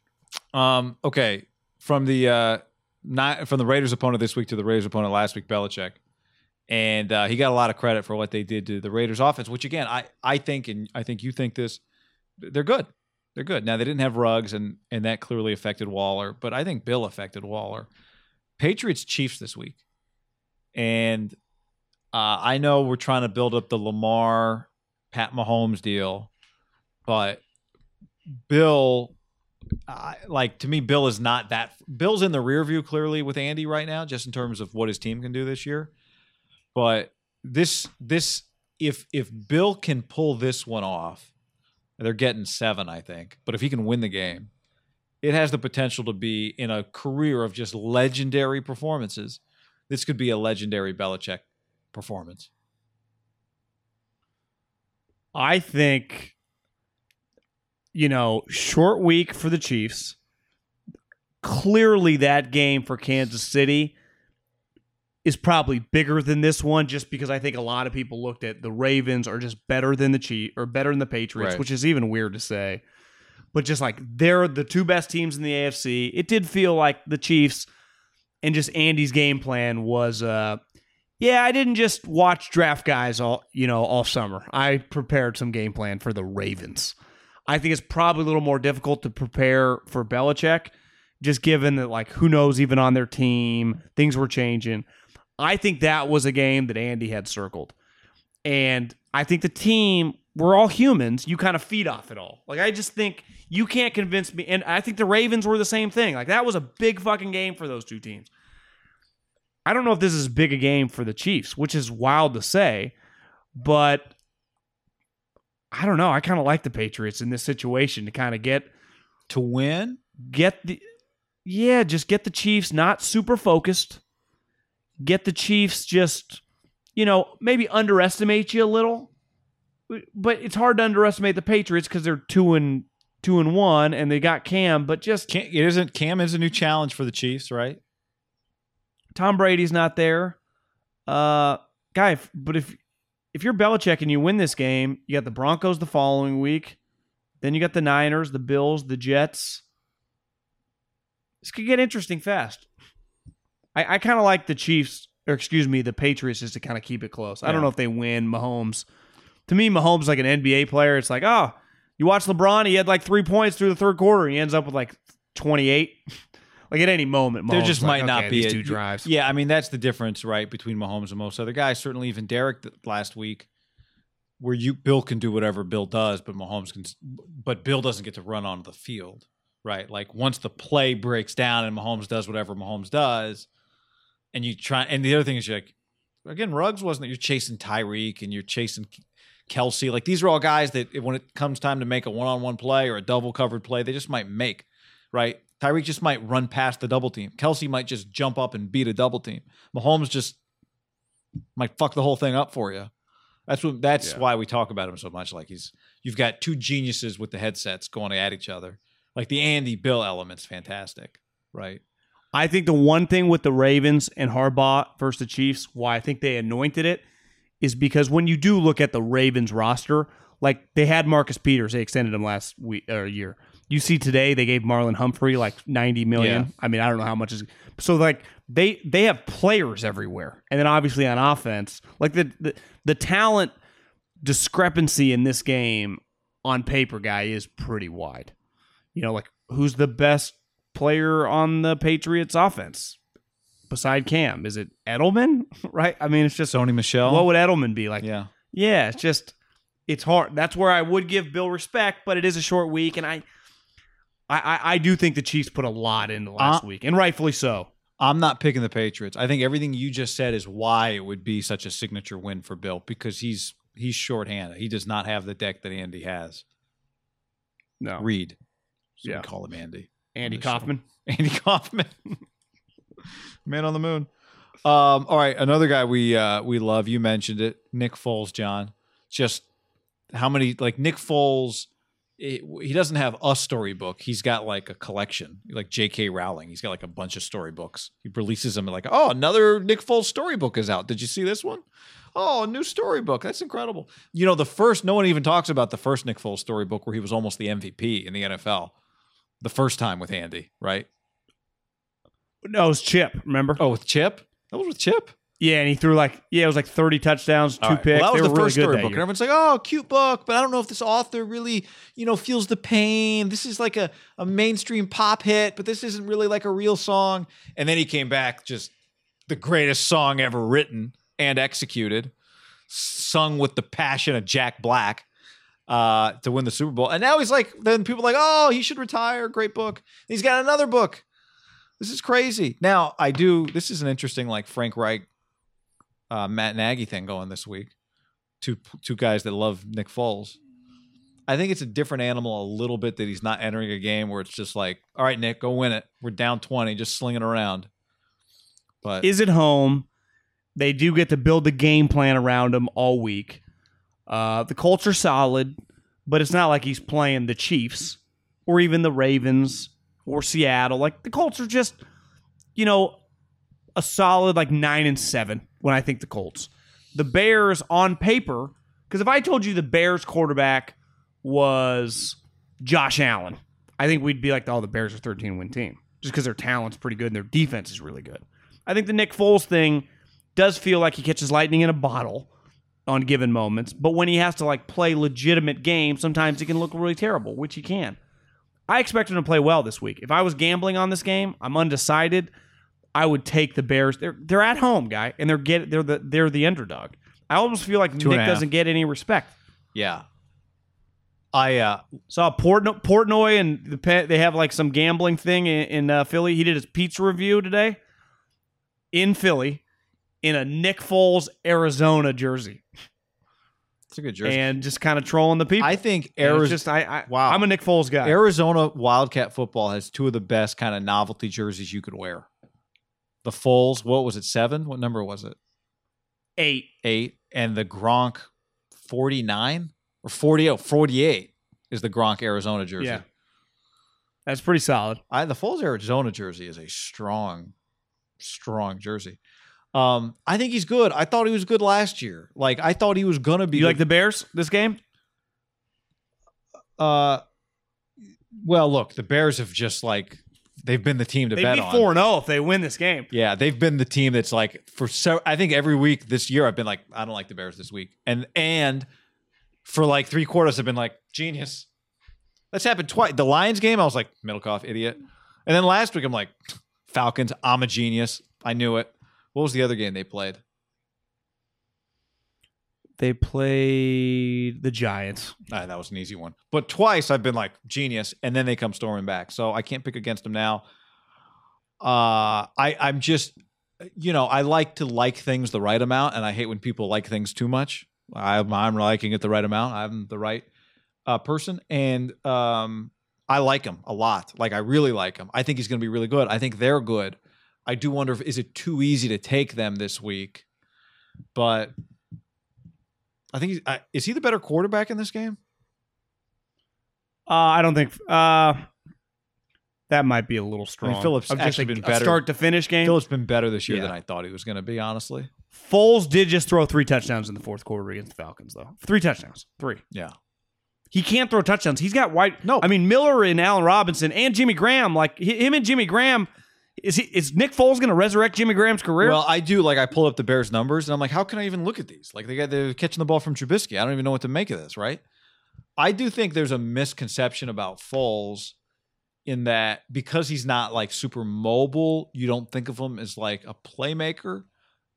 Um, okay, from the uh, not from the Raiders opponent this week to the Raiders opponent last week, Belichick, and uh, he got a lot of credit for what they did to the Raiders offense. Which again, I I think and I think you think this, they're good. They're good. Now they didn't have Ruggs and and that clearly affected Waller, but I think Bill affected Waller. Patriots Chiefs this week, and uh, I know we're trying to build up the Lamar Pat Mahomes deal, but Bill I like to me, Bill is not that. Bill's in the rear view clearly with Andy right now, just in terms of what his team can do this year. But this, this, if if Bill can pull this one off, they're getting seven, I think. But if he can win the game, it has the potential to be in a career of just legendary performances. This could be a legendary Belichick performance. I think, you know, short week for the Chiefs. Clearly, that game for Kansas City is probably bigger than this one, just because I think a lot of people looked at the Ravens are just better than the Chiefs or better than the Patriots, Right. which is even weird to say. But just like they're the two best teams in the AFC, it did feel like the Chiefs and just Andy's game plan was uh yeah, I didn't just watch draft guys all you know all summer. I prepared some game plan for the Ravens. I think it's probably a little more difficult to prepare for Belichick, just given that like who knows even on their team things were changing. I think that was a game that Andy had circled, and I think the team we're all humans. You kind of feed off it all. Like I just think you can't convince me, and I think the Ravens were the same thing. Like that was a big fucking game for those two teams. I don't know if this is big a game for the Chiefs, which is wild to say, but I don't know. I kind of like the Patriots in this situation to kind of get To win, get the yeah, just get the Chiefs not super focused. Get the Chiefs just you know, maybe underestimate you a little. But it's hard to underestimate the Patriots cuz they're 2 and 2 and 1 and they got Cam, but just Cam, it isn't Cam is a new challenge for the Chiefs, right? Tom Brady's not there. Uh, guy, if- but if if you're Belichick and you win this game, you got the Broncos the following week, then you got the Niners, the Bills, the Jets. This could get interesting fast. I, I kind of like the Chiefs, or excuse me, the Patriots, just to kind of keep it close. I don't know if they win. Mahomes, to me, Mahomes is like an NBA player. It's like, oh, you watch LeBron, he had like three points through the third quarter. He ends up with like 28. like at any moment, there just like, might not okay, be a- two drives. Yeah, I mean that's the difference, right, between Mahomes and most other guys. Certainly, even Derek last week, where you Bill can do whatever Bill does, but Mahomes can, but Bill doesn't get to run onto the field, right? Like once the play breaks down and Mahomes does whatever Mahomes does, and you try, and the other thing is you're like, again, Ruggs wasn't. You're chasing Tyreek and you're chasing Kelce. Like these are all guys that when it comes time to make a one-on-one play or a double covered play, they just might make, right? Tyreek just might run past the double team. Kelsey might just jump up and beat a double team. Mahomes just might fuck the whole thing up for you. That's what. That's Yeah. why we talk about him so much. Like he's, you've got two geniuses with the headsets going at each other. Like the Andy Bill element's fantastic, right? I think the one thing with the Ravens and Harbaugh versus the Chiefs, why I think they anointed it, is because when you do look at the Ravens roster, like they had Marcus Peters, they extended him last week or year. You see today they gave Marlon Humphrey like ninety million. Yeah. I mean, I don't know how much is so like they they have players everywhere, and then obviously on offense, like the the, the talent discrepancy in this game on paper guy is pretty wide. You know, like who's the best player on the Patriots offense beside Cam? Is it Edelman? right? I mean, it's just Sony Michel. what would Edelman be like? yeah. Yeah, it's just it's hard. That's where I would give Bill respect, but it is a short week, and I I I, do think the Chiefs put a lot in the last Uh, week, and rightfully so. I'm not picking the Patriots. I think everything you just said is why it would be such a signature win for Bill because he's he's shorthanded. He does not have the deck that Andy has. No, Reed. So Yeah. call him Andy. Andy the show. Kaufman. Andy Kaufman. Man on the moon. Um, all right, another guy we uh we love. You mentioned it, Nick Foles, John. Just how many like Nick Foles it, he doesn't have a storybook. He's got like a collection, like J.K. Rowling. He's got like a bunch of storybooks. He releases them like, oh, another Nick Foles storybook is out. Did you see this one? Oh, a new storybook. That's incredible. You know, the first, no one even talks about the first Nick Foles storybook where he was almost the MVP in the NFL. The first time with Andy, right? No, it was Chip. Remember? Oh, with Chip? That was with Chip? Yeah, and he threw like yeah, it was like thirty touchdowns, two right. picks. Well, that was they the really first that storybook. And everyone's like, oh, cute book, but I don't know if this author really, you know, feels the pain. This is like a, a mainstream pop hit, but this isn't really like a real song. And then he came back, just the greatest song ever written and executed, sung with the passion of Jack Black uh, to win the Super Bowl. And now he's like, then people are like, oh, he should retire. Great book. He's got another book. This is crazy. Now, I do, this is an interesting, like, Frank Reich, uh, Matt Nagy thing going this week. Two two guys that love Nick Foles. I think it's a different animal a little bit that he's not entering a game where it's just like, all right, Nick, go win it. We're down 20, just sling it around. But is at home. They do get to build the game plan around him all week. Uh, the Colts are solid, but it's not like he's playing the Chiefs or even the Ravens or Seattle. Like the Colts are just, you know, a solid like nine and seven when I think the Colts. The Bears on paper, because if I told you the Bears quarterback was Josh Allen, I think we'd be like, oh, the Bears are 13 win team just because their talent's pretty good and their defense is really good. I think the Nick Foles thing does feel like he catches lightning in a bottle on given moments, but when he has to like play legitimate games, sometimes he can look really terrible, which he can. I expect him to play well this week. If I was gambling on this game, I'm undecided. I would take the Bears. They're they're at home, guy, and they're get they're the they're the underdog. I almost feel like Two Nick doesn't get any respect. yeah. I uh Saw Portno- Portnoy and the they have like some gambling thing in, in uh, Philly. He did his pizza review today in Philly in a Nick Foles Arizona jersey it's a good jersey. and just kind of trolling the people. I think Arizona just I, I Wow. I'm a Nick Foles guy. Arizona Wildcat football has two of the best kind of novelty jerseys you could wear. The Foles, what was it, seven? What number was it? Eight. Eight. And the Gronk 49 or 40, oh, 48 is the Gronk Arizona jersey. Yeah. That's pretty solid. I, the Foles Arizona jersey is a strong, strong jersey. Um, I think he's good. I thought he was good last year. Like I thought he was gonna be. You like the Bears this game? Uh, well, look, the Bears have just like they've been the team to They'd bet be on. four and zero if they win this game. Yeah, they've been the team that's like for so. I think every week this year I've been like, I don't like the Bears this week, and and for like three quarters I've been like, genius. That's happened twice. The Lions game, I was like, Middlekauff, idiot, and then last week I'm like, Falcons, I'm a genius. I knew it. What was the other game they played? They played the Giants. Ah, that was an easy one. But twice I've been like genius, and then they come storming back. So I can't pick against them now. Uh, I I'm just, you know, I like to like things the right amount, and I hate when people like things too much. I'm I'm liking it the right amount. I'm the right uh, person, and um, I like him a lot. Like I really like him. I think he's going to be really good. I think they're good. I do wonder if is it too easy to take them this week, but I think he's, I, is he the better quarterback in this game? Uh, I don't think uh, that might be a little strong. Phillips Of just actually a- been better. start to finish game. Phillips been better this year Yeah. than I thought he was going to be. Honestly, Foles did just throw three touchdowns in the fourth quarter against the Falcons, though. Three touchdowns. Three. yeah. He can't throw touchdowns. He's got white. No. I mean Miller and Allen Robinson and Jimmy Graham. Like him and Jimmy Graham. Is he? Is Nick Foles going to resurrect Jimmy Graham's career? Well, I do like I pull up the Bears numbers and I'm like, how can I even look at these? Like they got they're catching the ball from Trubisky. I don't even know what to make of this, right? I do think there's a misconception about Foles in that because he's not like super mobile, you don't think of him as like a playmaker.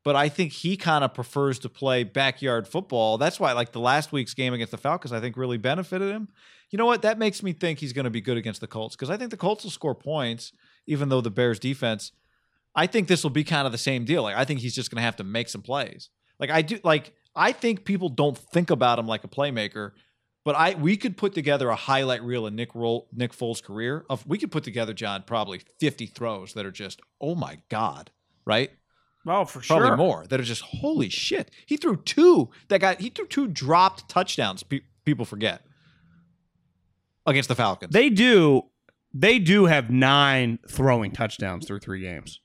But I think he kind of prefers to play backyard football. That's why, like the last week's game against the Falcons, I think really benefited him. You know what? That makes me think he's going to be good against the Colts because I think the Colts will score points, even though the Bears defense. I think this will be kind of the same deal. Like I think he's just going to have to make some plays. Like I do. Like I think people don't think about him like a playmaker but I we could put together a highlight reel of Nick Roll, Nick Foles' career. Of we could put together John probably fifty throws that are just oh my god, right? Oh, for sure. Probably more that are just holy shit. He threw two that got he threw two dropped touchdowns. Pe- people forget against the Falcons. They do. They do have nine throwing touchdowns through three games.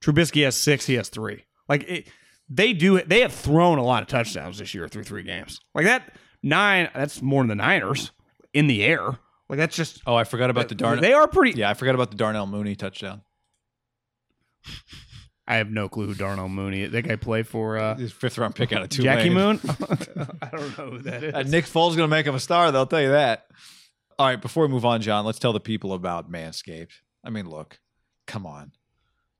Trubisky has six. He has three. Like it, they do. They have thrown a lot of touchdowns this year through three games. Like that nine. That's more than the Niners in the air. Like that's just. oh, I forgot about the Darnell. They are pretty. yeah, I forgot about the Darnell Mooney touchdown. I have no clue who Darnell Mooney. That guy play for uh, His fifth round pick out of two. Jackie Moon. I don't know who that is. Uh, Nick Foles going to make him a star. They'll tell you that. All right, before we move on, John, let's tell the people about Manscaped. I mean, look, come on.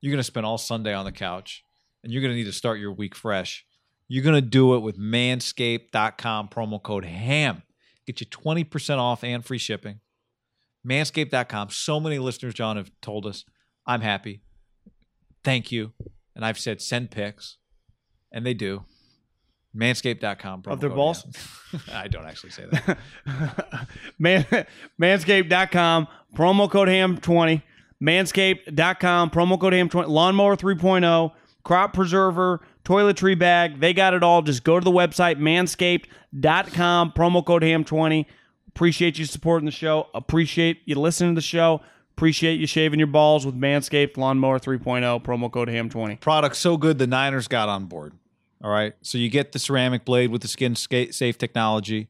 You're going to spend all Sunday on the couch, and you're going to need to start your week fresh. You're going to do it with manscaped.com promo code HAM. Get you 20% off and free shipping. Manscaped.com. So many listeners, John, have told us, I'm happy. Thank you. And I've said send pics, and they do. Manscaped.com. promo Of their balls? I don't actually say that. Man, manscaped.com, promo code ham20. Manscaped.com, promo code ham20. Lawnmower 3.0, crop preserver, toiletry bag. They got it all. Just go to the website, manscaped.com, promo code ham20. Appreciate you supporting the show. Appreciate you listening to the show. Appreciate you shaving your balls with Manscaped Lawnmower 3.0, promo code ham20. product so good the Niners got on board. All right. So you get the ceramic blade with the skin safe technology.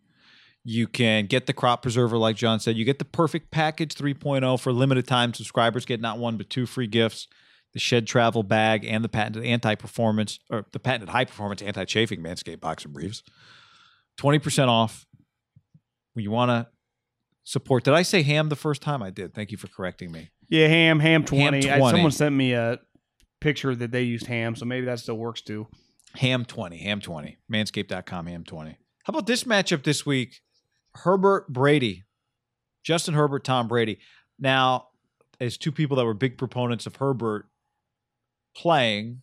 You can get the crop preserver, like John said. You get the perfect package 3.0 for limited time. Subscribers get not one but two free gifts: the shed travel bag and the patented anti-performance or the patented high-performance anti-chafing Manscaped boxer briefs. Twenty percent off. When you want to support, did I say ham the first time? I did. Thank you for correcting me. Yeah, ham, ham 20. I- 20. someone sent me a picture that they used ham, so maybe that still works too. Ham 20, ham 20, manscaped.com, ham 20. How about this matchup this week? Herbert Brady, Justin Herbert, Tom Brady. Now, as two people that were big proponents of Herbert playing,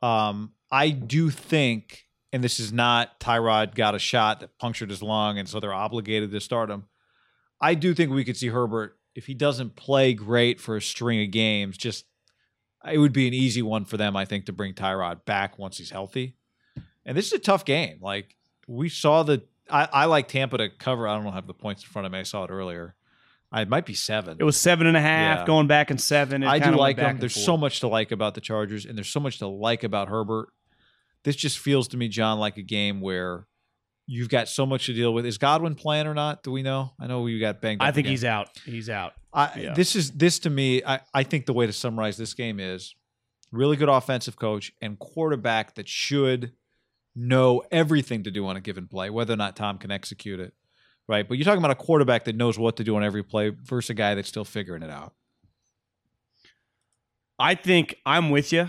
um, I do think, and this is not Tyrod got a shot that punctured his lung, and so they're obligated to start him. I do think we could see Herbert, if he doesn't play great for a string of games, just it would be an easy one for them, I think, to bring Tyrod back once he's healthy. And this is a tough game. Like we saw the, I, I like Tampa to cover. I don't have the points in front of me. I saw it earlier. I, it might be seven. It was seven and a half, Yeah. going back and seven. It I do like them. There's forth. so much to like about the Chargers, and there's so much to like about Herbert. This just feels to me, John, like a game where you've got so much to deal with. Is Godwin playing or not? Do we know? I know we got banged. I think again. he's out. He's out. I, Yeah. This is this to me. I, I think the way to summarize this game is really good offensive coach and quarterback that should know everything to do on a given play, whether or not Tom can execute it. Right, but you're talking about a quarterback that knows what to do on every play versus a guy that's still figuring it out. I think I'm with you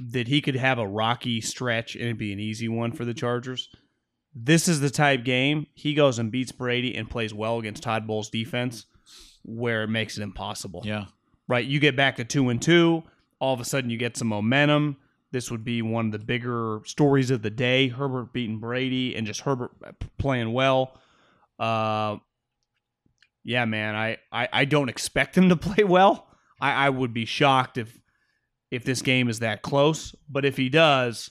that he could have a rocky stretch and it'd be an easy one for the Chargers. This is the type game he goes and beats Brady and plays well against Todd Bowles' defense, where it makes it impossible. Yeah, right? You get back to two and two, all of a sudden you get some momentum. This would be one of the bigger stories of the day. Herbert beating Brady and just Herbert playing well. Uh, yeah, man, I, I, I don't expect him to play well. I, I would be shocked if if this game is that close. But if he does,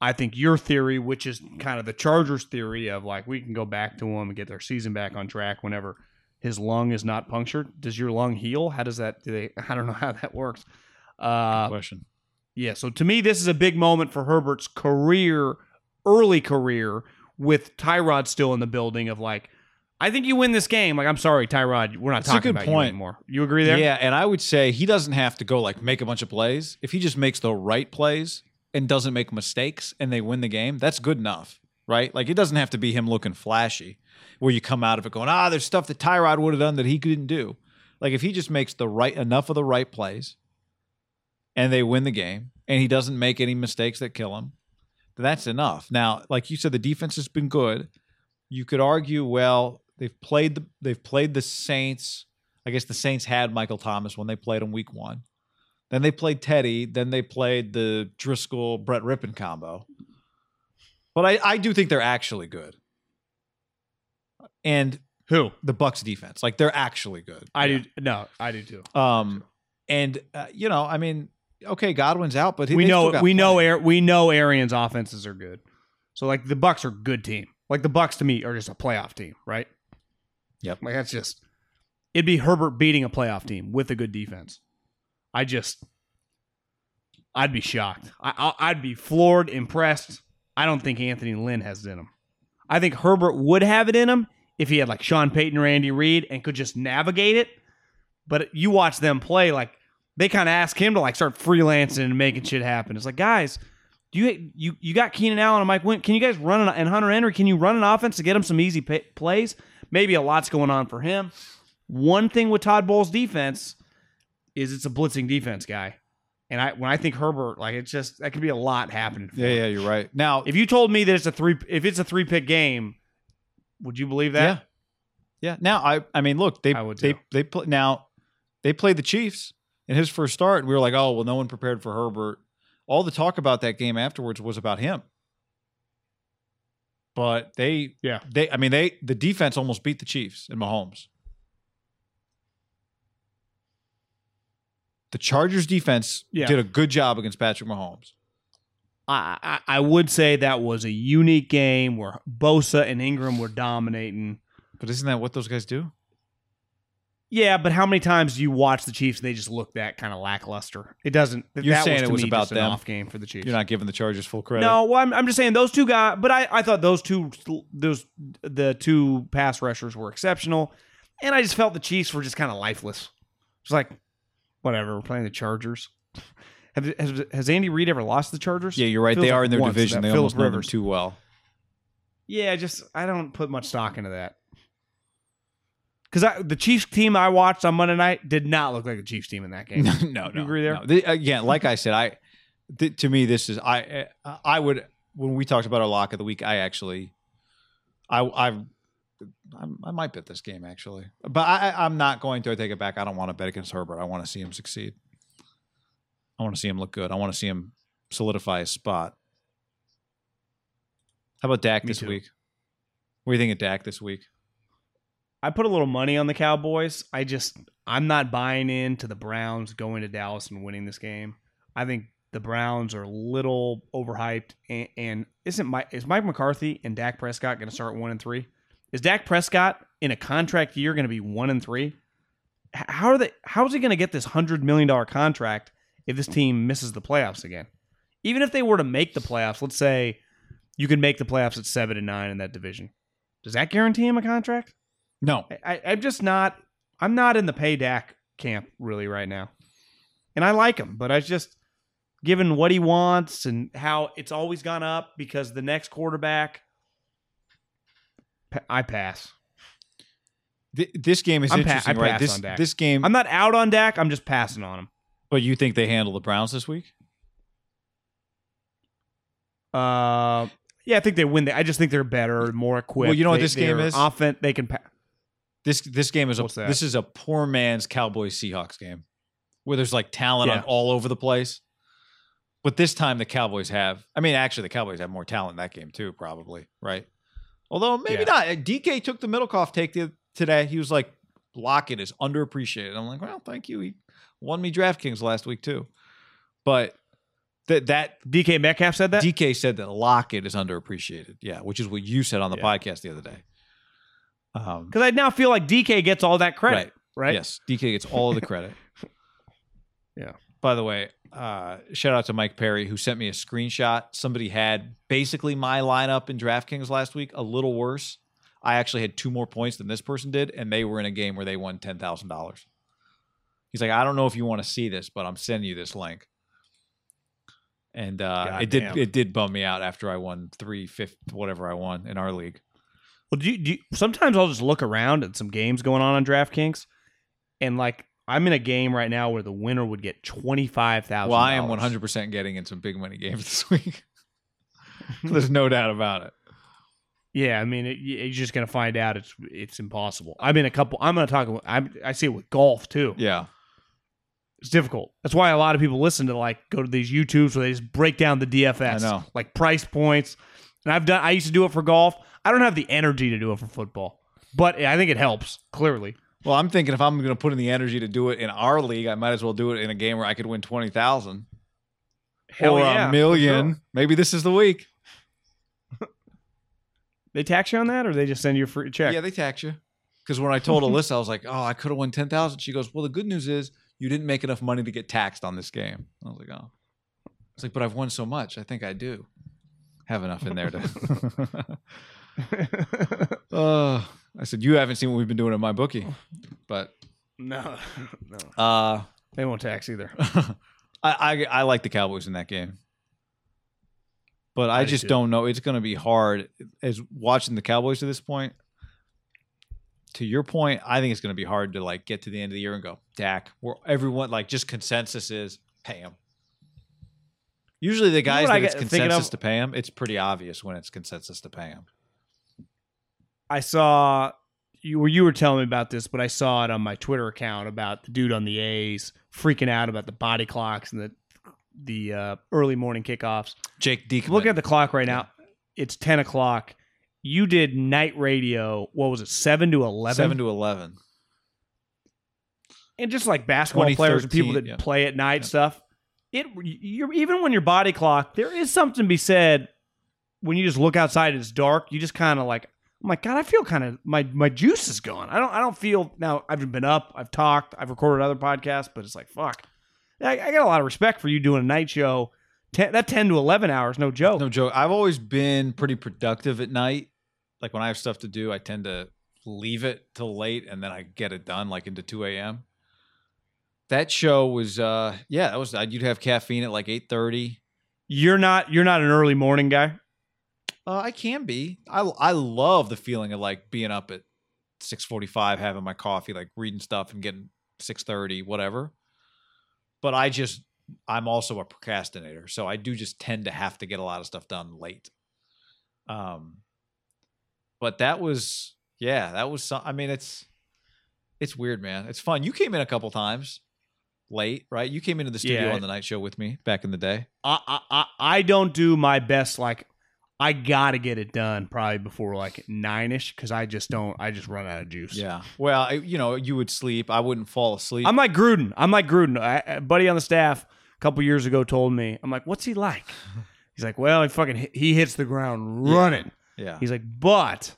I think your theory, which is kind of the Chargers theory of like we can go back to him and get their season back on track whenever his lung is not punctured. Does your lung heal? How does that? Do they? I don't know how that works. Uh, question. yeah. So to me, this is a big moment for Herbert's career, early career, with Tyrod still in the building. Of like, I think you win this game. Like, I'm sorry, Tyrod, we're not That's a good about you point. anymore. You agree there? Yeah, and I would say he doesn't have to go like make a bunch of plays. If he just makes the right plays and doesn't make mistakes and they win the game, that's good enough, right? Like it doesn't have to be him looking flashy. Where you come out of it going, ah, there's stuff that Tyrod would have done that he couldn't do. Like if he just makes the right enough of the right plays and they win the game and he doesn't make any mistakes that kill him, that's enough. Now, like you said, the defense has been good. You could argue, well, they've played the they've played the Saints. I guess the Saints had Michael Thomas when they played him week one. Then they played Teddy. Then they played the Driskel Brett Rypien combo. But I, I do think they're actually good. And Who? the Bucs defense, like they're actually good. I do. No, I do too. Um, and uh, you know, I mean, okay, Godwin's out, but he, we know we know. Air, we know Arians offenses are good. So like the Bucs are a good team. Like the Bucs to me are just a playoff team, right? Yep. Like that's just it'd be Herbert beating a playoff team with a good defense. I just I'd be shocked. I I'd be floored, impressed. I don't think Anthony Lynn has it in him. I think Herbert would have it in him if he had like Sean Payton or Andy Reid and could just navigate it. But you watch them play, like they kind of ask him to like start freelancing and making shit happen. It's like, guys, do you you you got Keenan Allen and Mike Wint? Can you guys run an, and Hunter Henry? Can you run an offense to get him some easy pay, plays? Maybe a lot's going on for him. One thing with Todd Bowles' defense is it's a blitzing defense, guy. And I when I think Herbert, like it's just that could be a lot happening. For Yeah, him. yeah, you're right. Now, If you told me that it's a three, if it's a three pick game, would you believe that? yeah, yeah. Now, I, I mean, look, they, I would they, too. they play now. They played the Chiefs in his first start, and we were like, oh, well, no one prepared for Herbert. All the talk about that game afterwards was about him. But they, Yeah. they, I mean, they, the defense almost beat the Chiefs and Mahomes. The Chargers defense Yeah. did a good job against Patrick Mahomes. I, I I would say that was a unique game where Bosa and Ingram were dominating. But isn't that what those guys do? Yeah, but how many times do you watch the Chiefs and they just look that kind of lackluster? It doesn't. You're that saying was, it was me, about them? off game for the Chiefs. You're not giving the Chargers full credit. No, well, I'm, I'm just saying those two guys. But I, I thought those two those the two pass rushers were exceptional, and I just felt the Chiefs were just kind of lifeless. It's like whatever. We're playing the Chargers. Have, has, has Andy Reid ever lost the Chargers? Yeah, you're right. Feels they are in their once, division. They Phillip almost know them Rivers. too well. Yeah, just I don't put much stock into that. Because the Chiefs team I watched on Monday night did not look like a Chiefs team in that game. no, no, You agree there? no. The- again, like I said, I th- to me this is I I would when we talked about our lock of the week, I actually I I I might bet this game actually, but I, I- I'm not going to. I take it back. I don't want to bet against Herbert. I want to see him succeed. I want to see him look good. I want to see him solidify his spot. How about Dak Me this too. week? What do you think of Dak this week? I put a little money on the Cowboys. I just I'm not buying into the Browns going to Dallas and winning this game. I think the Browns are a little overhyped. And, and isn't Mike is Mike McCarthy and Dak Prescott going to start one and three? Is Dak Prescott in a contract year going to be one and three? How are they? How is he going to get this hundred million dollar contract if this team misses the playoffs again? Even if they were to make the playoffs, let's say you could make the playoffs at seven and nine in that division. Does that guarantee him a contract? No, I, I'm just not. I'm not in the pay Dak camp really right now, and I like him, but I just given what he wants and how it's always gone up because the next quarterback, I pass. This game is I'm pa- interesting, I right? pass This on Dak. this game, I'm not out on Dak. I'm just passing on him. But you think they handle the Browns this week? Uh, yeah, I think they win. The, I just think they're better, more equipped. Well, you know what They- this game is? Offense, they can. Pa- This this game is a that? this is a poor man's Cowboys Seahawks game where there's like talent Yeah. on all over the place. But this time the Cowboys have I mean actually the Cowboys have more talent in that game too probably, right? Although maybe Yeah. not. DK took the Middlekauff take the, today. He was like Lockett is underappreciated. I'm like, "Well, thank you. He won me DraftKings last week too." But that that DK Metcalf said that. DK said that Lockett is underappreciated. Yeah, which is what you said on the Yeah. podcast the other day. Um, Because I now feel like DK gets all that credit, right? Yes, DK gets all of the credit. Yeah. By the way, uh, shout out to Mike Perry who sent me a screenshot. Somebody had basically my lineup in DraftKings last week, a little worse. I actually had two more points than this person did, and they were in a game where they won ten thousand dollars. He's like, I don't know if you want to see this, but I'm sending you this link. And uh, it did it did bum me out after I won three fifth whatever I won in our league. Well, do you, do you, sometimes I'll just look around at some games going on on DraftKings, and like I'm in a game right now where the winner would get twenty five thousand. Well, I am 100% getting in some big money games this week. There's no doubt about it. Yeah, I mean, it, you're just gonna find out it's it's impossible. I'm in a couple. I'm gonna talk. I'm, I see it with golf too. Yeah. It's difficult. That's why a lot of people listen to like go to these YouTubes where they just break down the DFS, I know. like price points. And I've done. I used to do it for golf. I don't have the energy to do it for football, but I think it helps. Clearly, Well, I'm thinking if I'm going to put in the energy to do it in our league, I might as well do it in a game where I could win 20,000 Hell or yeah, a million. sure. Maybe this is the week. They tax you on that, or they just send you a free check? Yeah, they tax you. Because when I told Alyssa, I was like, oh, I could have won 10,000. She goes, well, the good news is you didn't make enough money to get taxed on this game. I was like, oh. It's like, but I've won so much. I think I do have enough in there to. uh, I said, you haven't seen what we've been doing at my bookie. But no, no, uh, they won't tax either. I, I I like the Cowboys in that game, but I, I just too. don't know. It's going to be hard as watching the Cowboys to this point. To your point, I think it's going to be hard to like get to the end of the year and go Dak. Where everyone like just consensus is pay him. Usually, the guys what I that it's consensus to pay him, it's pretty obvious when it's consensus to pay him. I saw you were you were telling me about this, but I saw it on my Twitter account about the dude on the A's freaking out about the body clocks and the the uh, early morning kickoffs. Jake Diekman. Looking at the clock right now, it's ten o'clock. You did night radio. What was it? Seven to eleven. seven to eleven. and just like basketball players and people that yeah. play at night Yeah. stuff. It you're even when your body clock, there is something to be said when you just look outside and it's dark. You just kind of like, oh my god, I feel kind of my my juice is gone. I don't I don't feel now. I've been up, I've talked, I've recorded other podcasts, but it's like fuck. I, I got a lot of respect for you doing a night show. Ten, that ten to eleven hours, no joke. No joke. I've always been pretty productive at night. Like when I have stuff to do, I tend to leave it till late and then I get it done like into 2 a.m. That show was uh yeah, that was you'd have caffeine at like 8:30. You're not you're not an early morning guy. Uh, I can be. I I love the feeling of like being up at 6:45 having my coffee, like reading stuff and getting 6:30 whatever. But I just I'm also a procrastinator, so I do just tend to have to get a lot of stuff done late. Um but that was yeah, that was some I mean it's it's weird, man. It's fun. You came in a couple times late, right? You came into the studio Yeah. on the night show with me back in the day. I, I I I don't do my best. Like I gotta get it done probably before like nine ish because I just don't. I just run out of juice. Yeah. Well, I, you know, you would sleep. I wouldn't fall asleep. I'm like Gruden. I'm like Gruden. I, a buddy on the staff a couple years ago told me. I'm like, what's he like? He's like, well, he fucking hit- he hits the ground running. Yeah. He's like, but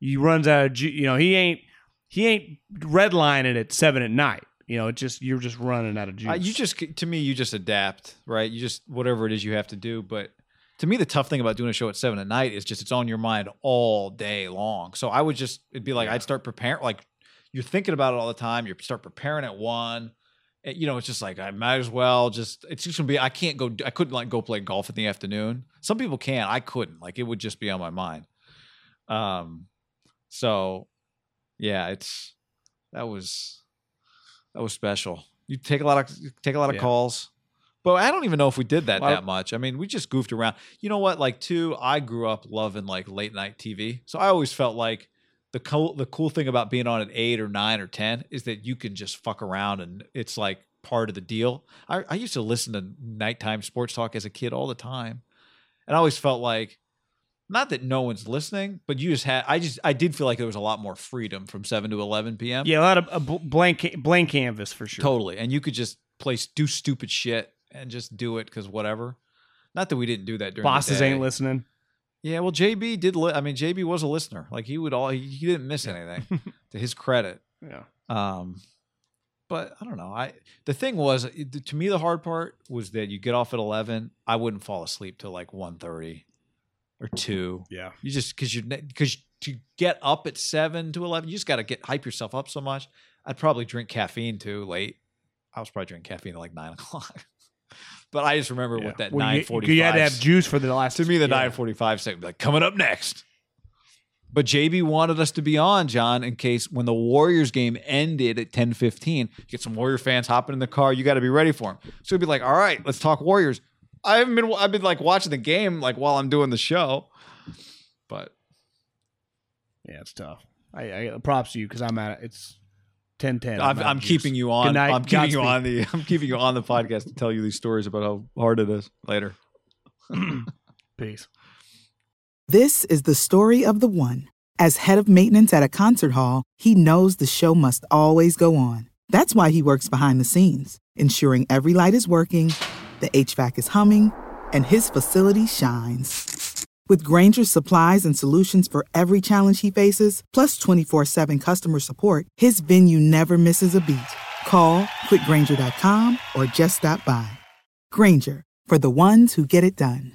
he runs out of ju- you know he ain't he ain't redlining at seven at night. You know, it just you're just running out of juice. Uh, you just to me, you just adapt, right? You just whatever it is you have to do. But to me, the tough thing about doing a show at seven at night is just it's on your mind all day long. So I would just it'd be like I'd start preparing, like you're thinking about it all the time. You start preparing at one. And, you know, it's just like I might as well just. It's just gonna be. I can't go. I couldn't like go play golf in the afternoon. Some people can. I couldn't. Like it would just be on my mind. Um. So, yeah, it's that was that was special. You take a lot of take a lot of Yeah. calls. But I don't even know if we did that Well- that much. I mean, we just goofed around. You know what? Like, too, I grew up loving like late night TV. So I always felt like the cool the cool thing about being on at eight or nine or ten is that you can just fuck around and it's like part of the deal. I, I used to listen to nighttime sports talk as a kid all the time. And I always felt like not that no one's listening, but you just had I just I did feel like there was a lot more freedom from seven to eleven PM. yeah, a lot of uh, a blank blank canvas for sure. Totally. And you could just play do stupid shit and just do it because whatever. Not that we didn't do that during Bosses ain't listening. Yeah, well, JB did. Li- I mean, JB was a listener. Like he would all. He, he didn't miss anything. to his credit. Yeah. Um, but I don't know. I the thing was it- to me the hard part was that you get off at eleven. I wouldn't fall asleep till like 1.30 or two. Yeah. You just because you because to get up at seven to eleven, you just got to get hype yourself up so much. I'd probably drink caffeine too late. I was probably drinking caffeine at like nine o'clock. But I just remember with that Well, you- nine forty five. You had to have juice for the last. To me, the yeah. nine forty five segment like coming up next. But JB wanted us to be on, John, in case when the Warriors game ended at 10 15, get some Warrior fans hopping in the car. You got to be ready for them. So he'd be like, all right, let's talk Warriors. I haven't been, I've been like watching the game like while I'm doing the show. But Yeah, it's tough. I, I props to you because I'm at it. it's 10 10. I'm, I'm keeping you on. Good. I'm keeping you on the. I'm keeping you on the podcast to tell you these stories about how hard it is later. Peace. This is the story of the one. As head of maintenance at a concert hall, he knows the show must always go on. That's why he works behind the scenes, ensuring every light is working, the HVAC is humming, and his facility shines. With Grainger's supplies and solutions for every challenge he faces, plus 24 7 customer support, his venue never misses a beat. Call quickgrainger.com or just stop by. Granger, for the ones who get it done.